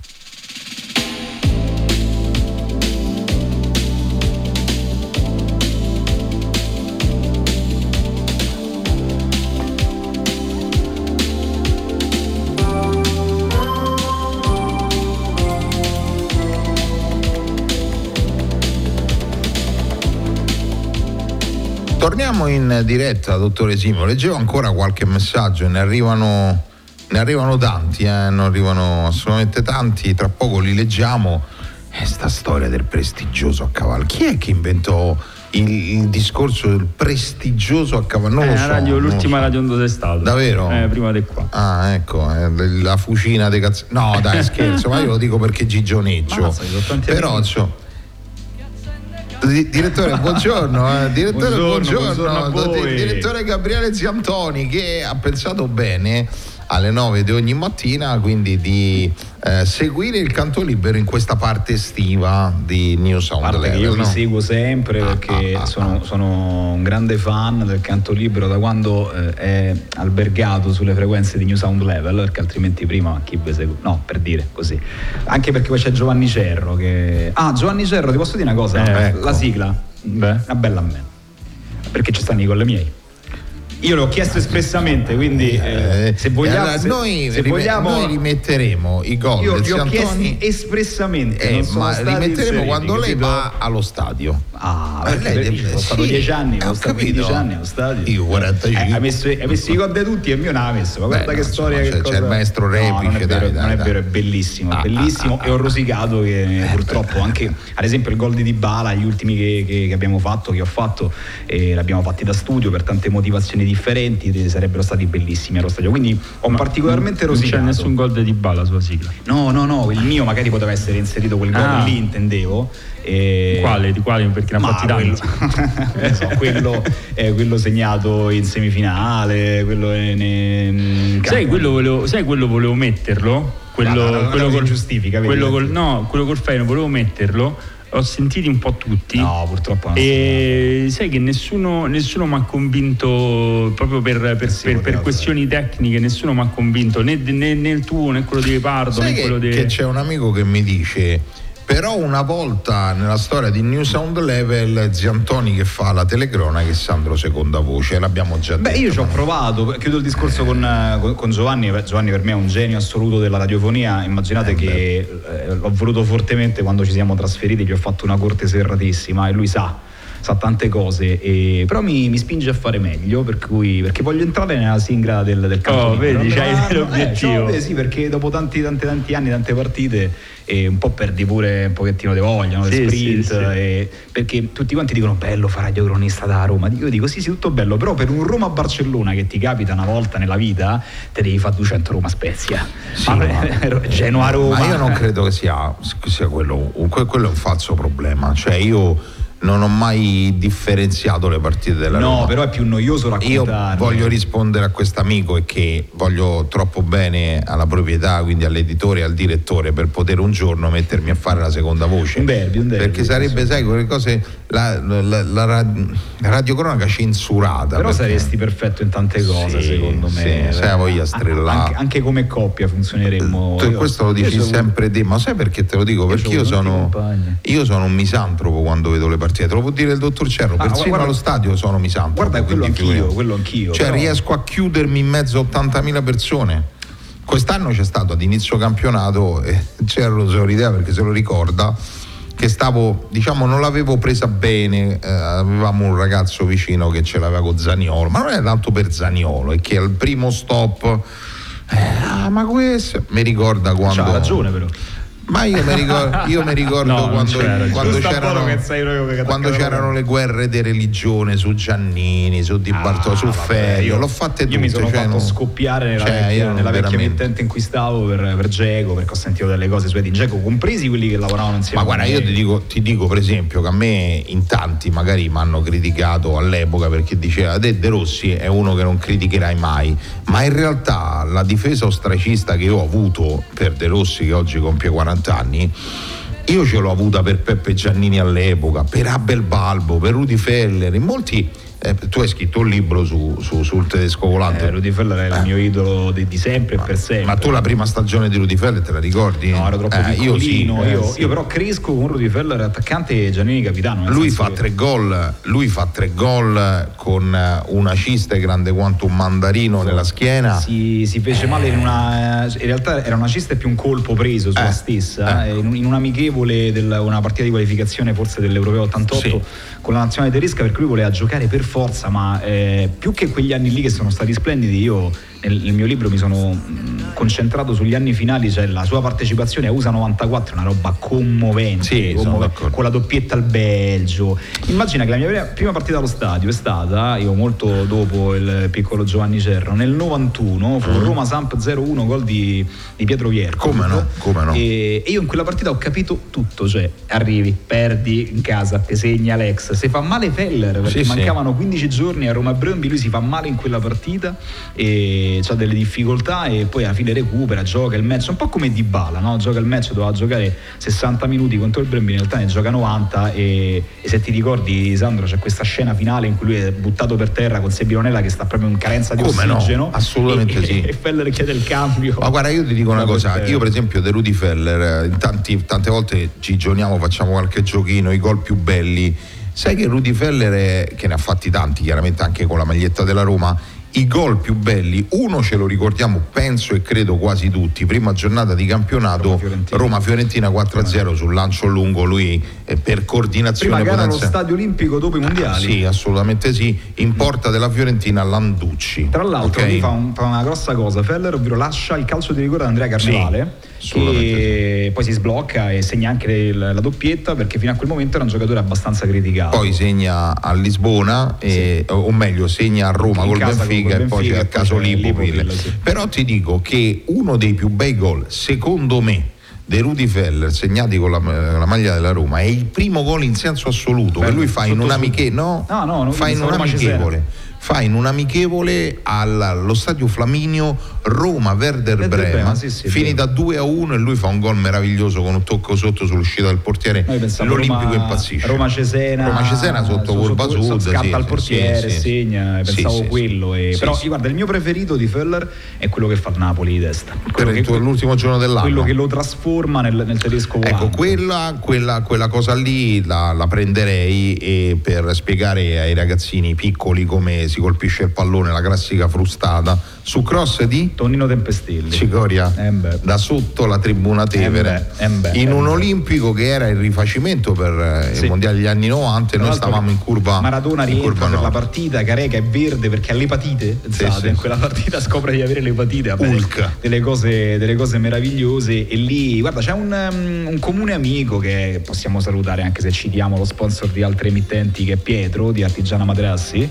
Torniamo in diretta, dottore Simo. Leggevo ancora qualche messaggio, ne arrivano, ne arrivano tanti, eh, ne arrivano assolutamente tanti. Tra poco li leggiamo. E sta storia del prestigioso a cavallo. Chi è che inventò il, il discorso del prestigioso a cavallo? Non Eh, lo so. radio- non l'ultima so. radio è stato. Davvero? Eh, prima di qua. Ah, ecco, eh, la fucina dei cazzo. No, dai, scherzo, ma io lo dico perché gigioneggio. Mazza, Però, insomma, Direttore, buongiorno, eh. direttore, Buongiorno, buongiorno. buongiorno. Direttore Gabriele Ziantoni che ha pensato bene alle 9 di ogni mattina quindi di eh, seguire il canto libero in questa parte estiva di New Sound parte che Level, io no? vi seguo sempre perché sono, sono un grande fan del canto libero da quando eh, è albergato sulle frequenze di New Sound Level, perché altrimenti prima chi vi segue? No, per dire così. Anche perché poi c'è Giovanni Cerro che... Ah, Giovanni Cerro, ti posso dire una cosa? Eh, ecco. La sigla, una bella a me. Perché ci stanno i gol miei. Io l'ho chiesto espressamente, quindi eh, se vogliamo... allora, se- noi, se rime- vogliamo noi rimetteremo i gol io li ho chiesti espressamente, eh, ma rimetteremo quando lei va allo stadio Ah, Eh, perché lei deve- sono stato sì, 10 anni, ho stato capito. 15 anni allo stadio. Io 45. Eh, hai, messo, hai messo i gol di tutti e il mio non l'ha messo. Ma guarda Beh, che no, storia insomma, che c'è- c'è cosa... il maestro No, Repice, non è vero, dai, dai, non è vero, è bellissimo, Ah, è bellissimo ah, ah, e ho rosicato che purtroppo anche ad esempio il gol di Dybala, gli ultimi che, che- che abbiamo fatto, che ho fatto, eh, l'abbiamo fatti da studio per tante motivazioni differenti, sarebbero stati bellissimi allo stadio. Quindi ho particolarmente non c'è rosicato. nessun gol di Dybala sulla sigla. No, no, no, il mio magari poteva essere inserito quel gol Ah. lì, intendevo. E... Quale? Di quale? Perché ne ha Ma fatti quello, non so, quello, eh, quello segnato in semifinale, quello in, in Sai, campo- quello volevo, sai, quello volevo metterlo? Quello, No, no, no, quello col, giustifica, quello col, no, quello col Feyenoord volevo metterlo. Ho sentiti un po' tutti. No, purtroppo E sai che nessuno, nessuno mi ha convinto proprio per, per- per- per questioni tecniche, nessuno mi ha convinto né, né- né il tuo né quello di Lepardo Sai né quello di. che c'è un amico che mi dice però una volta nella storia di New Sound Level Ziantoni che fa la telecronaca e Sandro seconda voce l'abbiamo già Beh, detto. io ci ho provato, chiudo il discorso con, eh, con- con Giovanni, Beh, Giovanni per me è un genio assoluto della radiofonia, immaginate che eh, l'ho voluto fortemente quando ci siamo trasferiti, gli ho fatto una corte serratissima e lui sa, sa tante cose, e- però mi, mi spinge a fare meglio, per cui, perché voglio entrare nella sigla del, del canto Oh, vedi, c'hai l'obiettivo. Eh, eh, sì, perché dopo tanti, tanti, tanti anni, tante partite, e un po' perdi pure un pochettino di voglia, no? Sì, sprint, sì. e- perché tutti quanti dicono bello fare radiocronista da Roma. Io dico sì, sì, tutto bello, però per un Roma-Barcellona che ti capita una volta nella vita, te devi fare 200 Roma-Spezia. Sì, Ma- ma- Genoa-Roma. ma io non credo che sia, che sia quello que- quello è un falso problema cioè io non ho mai differenziato le partite della No, Roma però è più noioso Io raccontarle. voglio rispondere a quest'amico e che voglio troppo bene alla proprietà, quindi all'editore e al direttore per poter un giorno mettermi a fare la seconda voce. Un derby, un derby, Perché sarebbe, sai, quelle cose, la, la, la, la ra- la radiocronaca censurata. Però perché- saresti perfetto in tante cose, Sì, secondo me. sì, sai, voglia strellare. Anche, anche come coppia funzioneremmo. Tu Io- questo lo io dici sempre te, ma sai perché te lo dico? Perché io sono, io sono un misantropo quando vedo le partite, te lo può dire il dottor Cerro, Ah, persino guarda- allo stadio sono misantropo. Guarda, quello anch'io, quello anch'io. Cioè però- riesco a chiudermi in mezzo a 80.000 persone. Quest'anno c'è stato ad inizio campionato, e Cerro se lo rideva perché se lo ricorda, che stavo, diciamo, non l'avevo presa bene. Eh, avevamo un ragazzo vicino che ce l'aveva con Zaniolo, ma non è tanto per Zaniolo, è che al primo stop. eh, ah, ma questo mi ricorda quando. C'ha ragione, però. Ma io mi ricordo, io mi ricordo No, quando, c'era, quando c'erano, quando c'erano le guerre di religione su Giannini, su Di Bartolo, su Ferio, l'ho fatte tutte. Ah, Io mi sono cioè, fatto non- scoppiare nella, cioè, vecchia, nella vecchia emittente in cui stavo per, per Geco, perché ho sentito delle cose su di Geco, compresi quelli che lavoravano insieme. Ma guarda, io ti dico, ti dico, per esempio che a me in tanti magari mi hanno criticato all'epoca perché diceva De, De Rossi è uno che non criticherai mai, ma in realtà la difesa ostracista che io ho avuto per De Rossi che oggi compie 40 anni, io ce l'ho avuta per Peppe Giannini all'epoca, per Abel Balbo, per Rudy Feller, in molti... eh, tu hai scritto un libro su- su- sul tedesco volante. Eh, Rudy Feller è il mio idolo di, di sempre e per sempre. Ma tu la prima stagione di Rudy Feller te la ricordi? No, ero troppo Eh, io sì, eh, io, sì. io però cresco con Rudy Feller attaccante e Giannini capitano. Lui fa che- tre gol, lui fa tre gol con eh, una ciste grande quanto un mandarino nella schiena. Si, si fece male in una. In realtà era una cista e più un colpo preso sulla Eh, stessa. eh, In, un, in un amichevole del- una partita di qualificazione forse dell'Europeo 88 con la nazionale tedesca perché lui voleva giocare per forza, ma eh, più che quegli anni lì che sono stati splendidi, io nel, nel mio libro mi sono mh, concentrato sugli anni finali, cioè la sua partecipazione a USA 94 è una roba commovente, Sì, commovente, con la doppietta al Belgio. Immagina che la mia prima- partita allo stadio è stata, io molto dopo il piccolo Giovanni Cerro, nel 91 fu Roma Samp 0-1 gol di, di Pietro Vierco. Mm. Come no, come no. E, e io in quella partita ho capito tutto, cioè arrivi, perdi in casa, te segna Alex, si fa male Feller perché Sì, sì. mancavano 15 giorni a Roma Bromby, lui si fa male in quella partita e ha delle difficoltà e poi alla fine recupera, gioca il match, un po' come Dybala, no? gioca il match, doveva giocare 60 minuti contro il Bromby, in realtà ne gioca 90 e, e se ti ricordi Sandro c'è questa scena finale in cui lui è buttato per terra con Sebionella che sta proprio in carenza di Come no? ossigeno Assolutamente e, sì. e Feller chiede il cambio. Ma guarda, io ti dico una per cosa, io per esempio De Rudy Feller, eh, tanti- tante volte ci giorniamo, facciamo qualche giochino, i gol più belli. Sai che Rudy Feller, è- che ne ha fatti tanti, chiaramente anche con la maglietta della Roma, i gol più belli, uno ce lo ricordiamo, penso e credo quasi tutti, prima giornata di campionato Roma-Fiorentina 4-0 sul lancio lungo, lui eh, per coordinazione Prima gara allo potenziale- stadio olimpico dopo i mondiali. Sì, assolutamente sì, in porta della Fiorentina Landucci. Tra l'altro Ok? lui fa, un- fa una grossa cosa, Feller, ovvero lascia il calcio di rigore ad Andrea Carnevale, che poi si sblocca e segna anche la doppietta perché fino a quel momento era un giocatore abbastanza criticato. poi segna a Lisbona e- o meglio segna a Roma col Benfica, col e poi Benfica c'è il caso Lipovil, sì. però ti dico che uno dei più bei gol secondo me dei Rudy Feller segnati con la, la maglia della Roma è il primo gol in senso assoluto che Bello, lui fa in sotto un su. amichevole no, No, no, fa in penso un Roma amichevole fa in un amichevole al- allo stadio Flaminio Roma Werder Brema Brema, sì, sì, finita 2 a 1 e lui fa un gol meraviglioso con un tocco sotto sull'uscita del portiere l'Olimpico Roma- impazzisce Roma-Cesena, Roma-Cesena sotto curva sotto- sud scatta sì, al portiere, sì, segna, pensavo quello. e- però guarda, il mio preferito di Feller è quello che fa Napoli di testa. Quello che- l'ultimo giorno dell'anno. Quello che lo trasforma nel, nel tedesco volante. Ecco, quella, quella- quella cosa lì la, la prenderei e per spiegare ai ragazzini piccoli come si colpisce il pallone, la classica frustata, su cross di Tonino Tempestilli. Cicoria, Eh da sotto la tribuna Tevere, Eh beh, eh in beh, un eh beh. olimpico che era il rifacimento per eh, Sì. i mondiali degli anni 90 e noi stavamo in curva Maradona in curva per la partita, Careca è verde perché ha l'epatite. pensate, sì. In quella partita scopre di avere l'epatite. vabbè, Hulk. Delle cose, delle cose meravigliose. E lì, guarda, c'è un, um, un comune amico che possiamo salutare anche se citiamo lo sponsor di altre emittenti che è Pietro di Artigiana Materassi,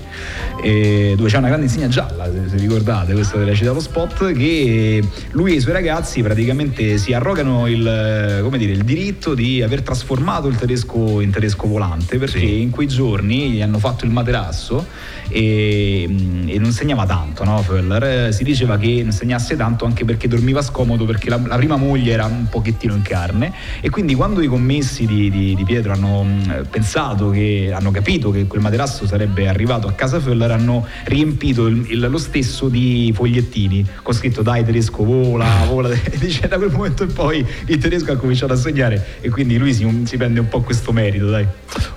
e dove c'è una grande insegna gialla, se, se ricordate, questo della città lo spot, che lui e i suoi ragazzi praticamente si arrogano il, come dire, il diritto di aver trasformato il tedesco in tedesco volante perché in quei giorni gli hanno fatto il materasso e, e non segnava tanto, no, Föller? Eh, Si diceva che non segnasse tanto anche perché dormiva scomodo perché la, la prima moglie era un pochettino in carne e quindi quando i commessi di, di- di Pietro hanno pensato che hanno capito che quel materasso sarebbe arrivato a casa Föller hanno riempito il- il- lo stesso di fogliettini con scritto dai tedesco vola, vola e dice da quel momento in poi il tedesco ha cominciato a segnare e quindi lui si, si prende un po' questo merito dai.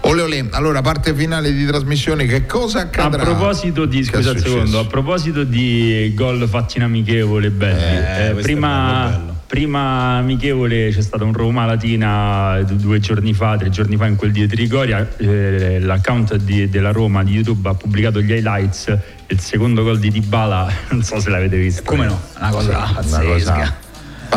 Ole ole, allora parte finale di trasmissione, che cosa A accadrà? proposito di, scusa un secondo, a proposito di gol fatti in amichevole belli, eh, è prima, bello, bello. Prima amichevole c'è stata un Roma Latina due giorni fa, tre giorni fa in quel di Trigoria, eh, l'account di- della Roma di YouTube ha pubblicato gli highlights, il secondo gol di Dybala, non so se l'avete visto. Come no? Una cosa Una pazzesca. cosa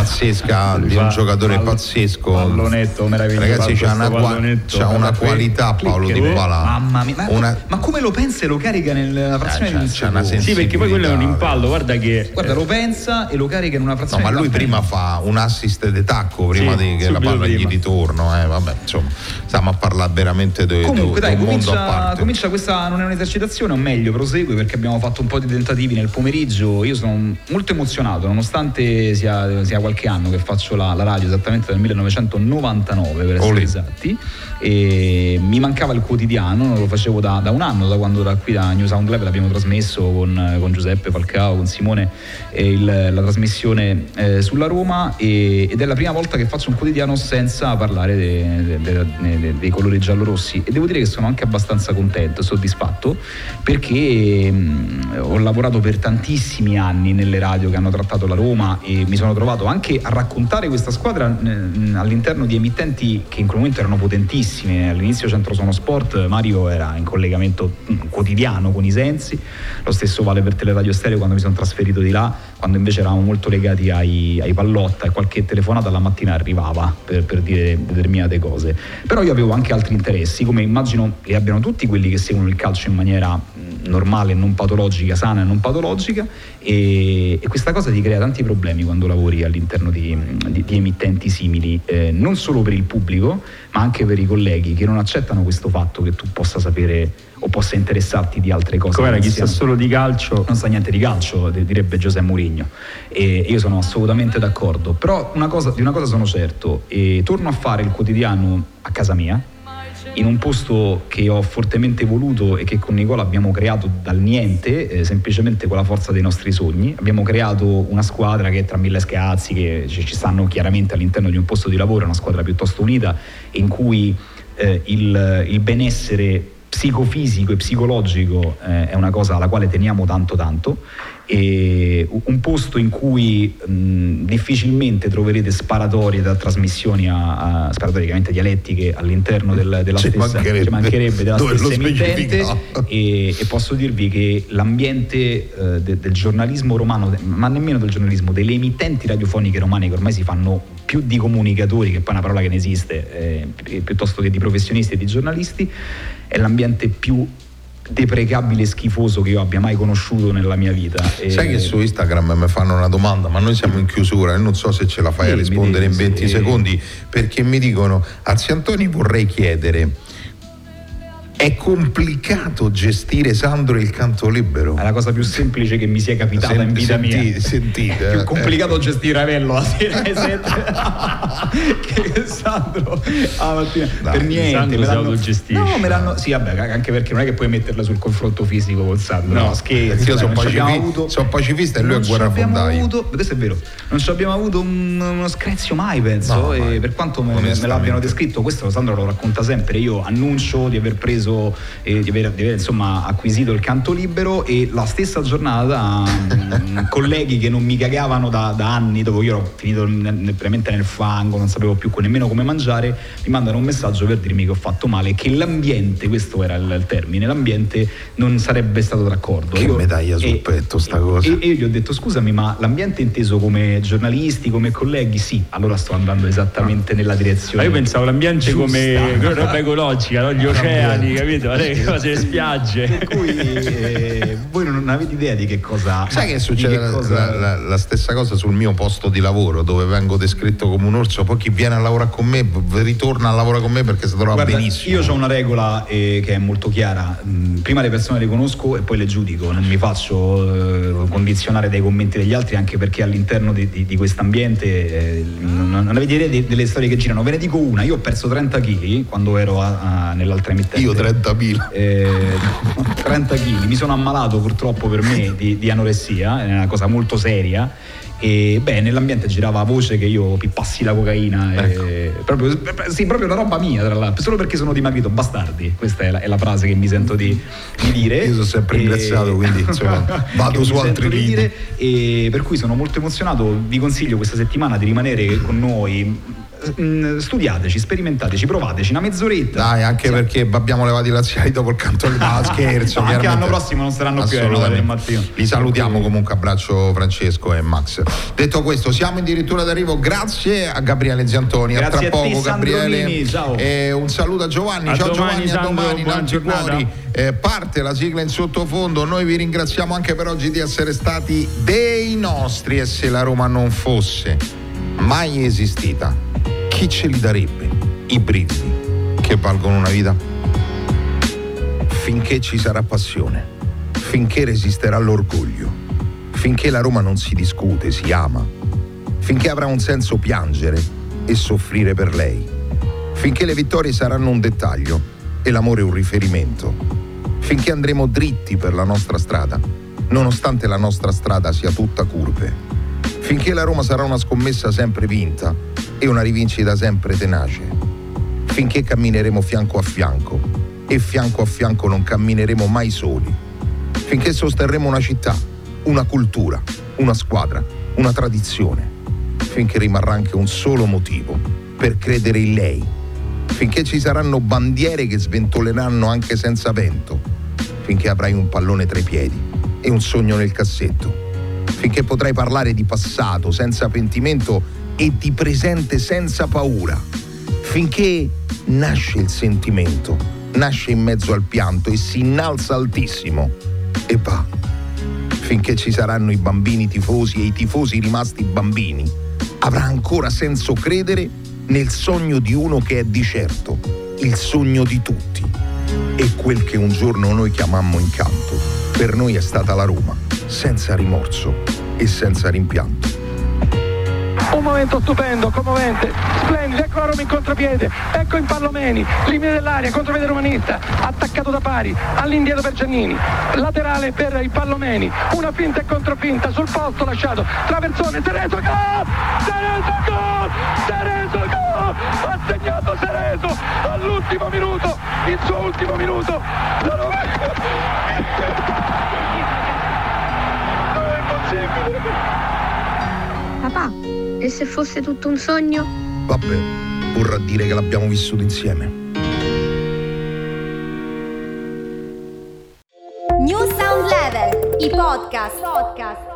pazzesca di un giocatore pall- pazzesco. pallonetto meraviglioso. Ragazzi, c'ha una, c'ha una qualità Paolo Di Bala. Mamma mia, ma, Una- ma come lo pensa e lo carica nella frazione c'ha- di un c'ha? Sì, perché poi quello è un impallo, guarda che... Guarda, lo pensa e lo carica in una No, frazione ma di lui prima fa un assist di tacco prima Sì, di che la palla gli prima. ritorno. Eh, vabbè, insomma, stiamo a parlare veramente di Comunque dai, un mondo a comincia, parte. comincia questa, non è un'esercitazione, o meglio, prosegue perché abbiamo fatto un po' di tentativi nel pomeriggio. Io sono molto emozionato, nonostante sia, sia qualche anno che faccio la, la radio, esattamente dal 1999 per essere Olè. esatti. E mi mancava il quotidiano, non lo facevo da, da un anno, da quando da qui da New Sound Level abbiamo trasmesso con, con Giuseppe Falcao, con Simone eh, il- la trasmissione eh, sulla Roma e- ed è la prima volta che faccio un quotidiano senza parlare de- de- de- de- dei colori giallorossi e devo dire che sono anche abbastanza contento, soddisfatto perché mh, ho lavorato per tantissimi anni nelle radio che hanno trattato la Roma e mi sono trovato anche a raccontare questa squadra mh, all'interno di emittenti che in quel momento erano potentissime. All'inizio Centro Sono Sport, Mario era in collegamento quotidiano con i Sensi, lo stesso vale per Teleradio Stereo quando mi sono trasferito di là, quando invece eravamo molto legati ai, ai pallotta e qualche telefonata la mattina arrivava per, per dire determinate cose. Però io avevo anche altri interessi, come immagino li abbiano tutti quelli che seguono il calcio in maniera normale, non patologica, sana e non patologica e, e questa cosa ti crea tanti problemi quando lavori all'interno di, di- di emittenti simili, eh, non solo per il pubblico ma anche per i colleghi che non accettano questo fatto che tu possa sapere o possa interessarti di altre cose. Com'era chi sa solo di calcio? non sa niente di calcio, di- direbbe Giuseppe Mourinho. E io sono assolutamente d'accordo. Però una cosa- di una cosa sono certo, e torno a fare il quotidiano a casa mia, in un posto che ho fortemente voluto e che con Nicola abbiamo creato dal niente, eh, semplicemente con la forza dei nostri sogni. Abbiamo creato una squadra che tra mille scazzi, che ci, stanno chiaramente all'interno di un posto di lavoro, una squadra piuttosto unita, in cui eh, il, il benessere psicofisico e psicologico eh, è una cosa alla quale teniamo tanto tanto e un posto in cui mh, difficilmente troverete sparatorie da trasmissioni a, a sparatorie chiaramente dialettiche all'interno del- della Ci stessa mancherebbe. ci mancherebbe. della stessa emittente. E, e posso dirvi che l'ambiente eh, de- del giornalismo romano, ma nemmeno del giornalismo, delle emittenti radiofoniche romane che ormai si fanno più di comunicatori, che poi è una parola che ne esiste, eh, pi- piuttosto che di professionisti e di giornalisti, è l'ambiente più deprecabile e schifoso che io abbia mai conosciuto nella mia vita. E- Sai che su Instagram mi fanno una domanda, ma noi siamo in chiusura e non so se ce la fai a Sì, mi rispondere in dici, 20 sì. secondi, perché mi dicono, Anzi Antoni vorrei chiedere, è complicato gestire Sandro il canto libero? È la cosa più semplice che mi sia capitata in Senti- vita senti- mia. sentite, più eh. complicato gestire Ravello la sera alle 7 che Sandro la mattina. Dai, per niente. Sandro me l'hanno- autogestisce. No, me l'hanno. Sì, vabbè, anche perché non è che puoi metterla sul confronto fisico con Sandro. No, scherzi. perché io dai, sono, pacifi- avuto- sono pacifista e lui è guerrafondaio. avuto, questo è vero, non ci abbiamo avuto un- uno screzio mai, penso. No, e mai. per quanto me, me l'abbiano descritto, questo Sandro lo racconta sempre. Io annuncio di aver preso, eh, di, aver, di aver, insomma acquisito il canto libero e la stessa giornata mm, colleghi che non mi cagavano da, da anni, dopo io ero finito nel- nel- veramente nel fango, non sapevo più nemmeno come mangiare, mi mandano un messaggio per dirmi che ho fatto male, che l'ambiente, questo era il, il termine, l'ambiente non sarebbe stato d'accordo. Che Io- medaglia sul e- petto sta cosa. e, e io gli ho detto scusami ma l'ambiente inteso come giornalisti, come colleghi? Sì, allora sto andando esattamente nella direzione. Ma io pensavo l'ambiente giusta. come come roba ecologica, no? gli oceani, capito? Le cose, le spiagge. Per cui eh, voi non avete idea di che cosa... Sai che succede che la, cosa- la- la- la stessa cosa sul mio posto di lavoro dove vengo descritto come un orso, poi chi viene a lavorare con me ritorna a lavorare con me perché si trova Guarda, benissimo. io ho una regola eh, che è molto chiara, Mm, prima le persone le conosco e poi le giudico, non mi faccio eh, condizionare dai commenti degli altri anche perché all'interno di, di, di quest'ambiente eh, non, non avete idea de- delle storie che girano. Ve ne dico una, io ho perso 30 kg quando ero a- a- nell'altra emittente. Io 30.000. Eh, 30 kg, mi sono ammalato purtroppo per me di, di anoressia, è una cosa molto seria E beh, nell'ambiente girava voce che io pippassi la cocaina. Ecco. E, proprio, sì, proprio una roba mia, tra l'altro. Solo perché sono dimagrito, bastardi. Questa è la, è la frase che mi sento di, di dire. Io sono sempre ringraziato, quindi insomma, vado su altri di lidi. dire, e per cui sono molto emozionato. Vi consiglio questa settimana di rimanere con noi. Mm, Studiateci, sperimentateci, provateci una mezz'oretta. Dai, anche perché abbiamo levati i laziali dopo il canto del ah, scherzo. Anche l'anno prossimo non saranno più del mattino. Li salutiamo comunque, abbraccio Francesco e Max. Detto questo, siamo addirittura d'arrivo. Grazie a Gabriele Ziantoni. a Grazie tra a te, poco, Gabriele. Sandronini, ciao. E un saluto a Giovanni. A ciao domani, Giovanni, a Sandro, domani, buona Lanci. Cuori. Eh, parte la sigla in sottofondo. Noi vi ringraziamo anche per oggi di essere stati dei nostri. E se la Roma non fosse mai esistita, chi ce li darebbe? I brividi che valgono una vita? Finché ci sarà passione, finché resisterà l'orgoglio, finché la Roma non si discute, si ama, finché avrà un senso piangere e soffrire per lei, finché le vittorie saranno un dettaglio e l'amore un riferimento, finché andremo dritti per la nostra strada, nonostante la nostra strada sia tutta curve, finché la Roma sarà una scommessa sempre vinta e una rivincita sempre tenace, finché cammineremo fianco a fianco e fianco a fianco non cammineremo mai soli, finché sosterremo una città, una cultura, una squadra, una tradizione, finché rimarrà anche un solo motivo per credere in lei, finché ci saranno bandiere che sventoleranno anche senza vento, finché avrai un pallone tra i piedi e un sogno nel cassetto, finché potrai parlare di passato senza pentimento e di presente senza paura, finché nasce il sentimento, nasce in mezzo al pianto e si innalza altissimo e va, finché ci saranno i bambini tifosi e i tifosi rimasti bambini, avrà ancora senso credere nel sogno di uno che è di certo, il sogno di tutti. E quel che un giorno noi chiamammo incanto, per noi è stata la Roma, senza rimorso e senza rimpianto. Un momento stupendo, commovente, splendido, ecco la Roma in contropiede, ecco in Pallomeni, limite dell'aria, contropiede romanista, attaccato da pari, all'indietro per Giannini, laterale per il Pallomeni, una finta e controfinta sul posto lasciato, traversone, Sereso, gol! Sereso, gol! Sereso, gol! Ha segnato Sereso all'ultimo minuto, il suo ultimo minuto, la Roma... Non e se fosse tutto un sogno? Vabbè, vorrà dire che l'abbiamo vissuto insieme. New Sound Level, i podcast. podcast.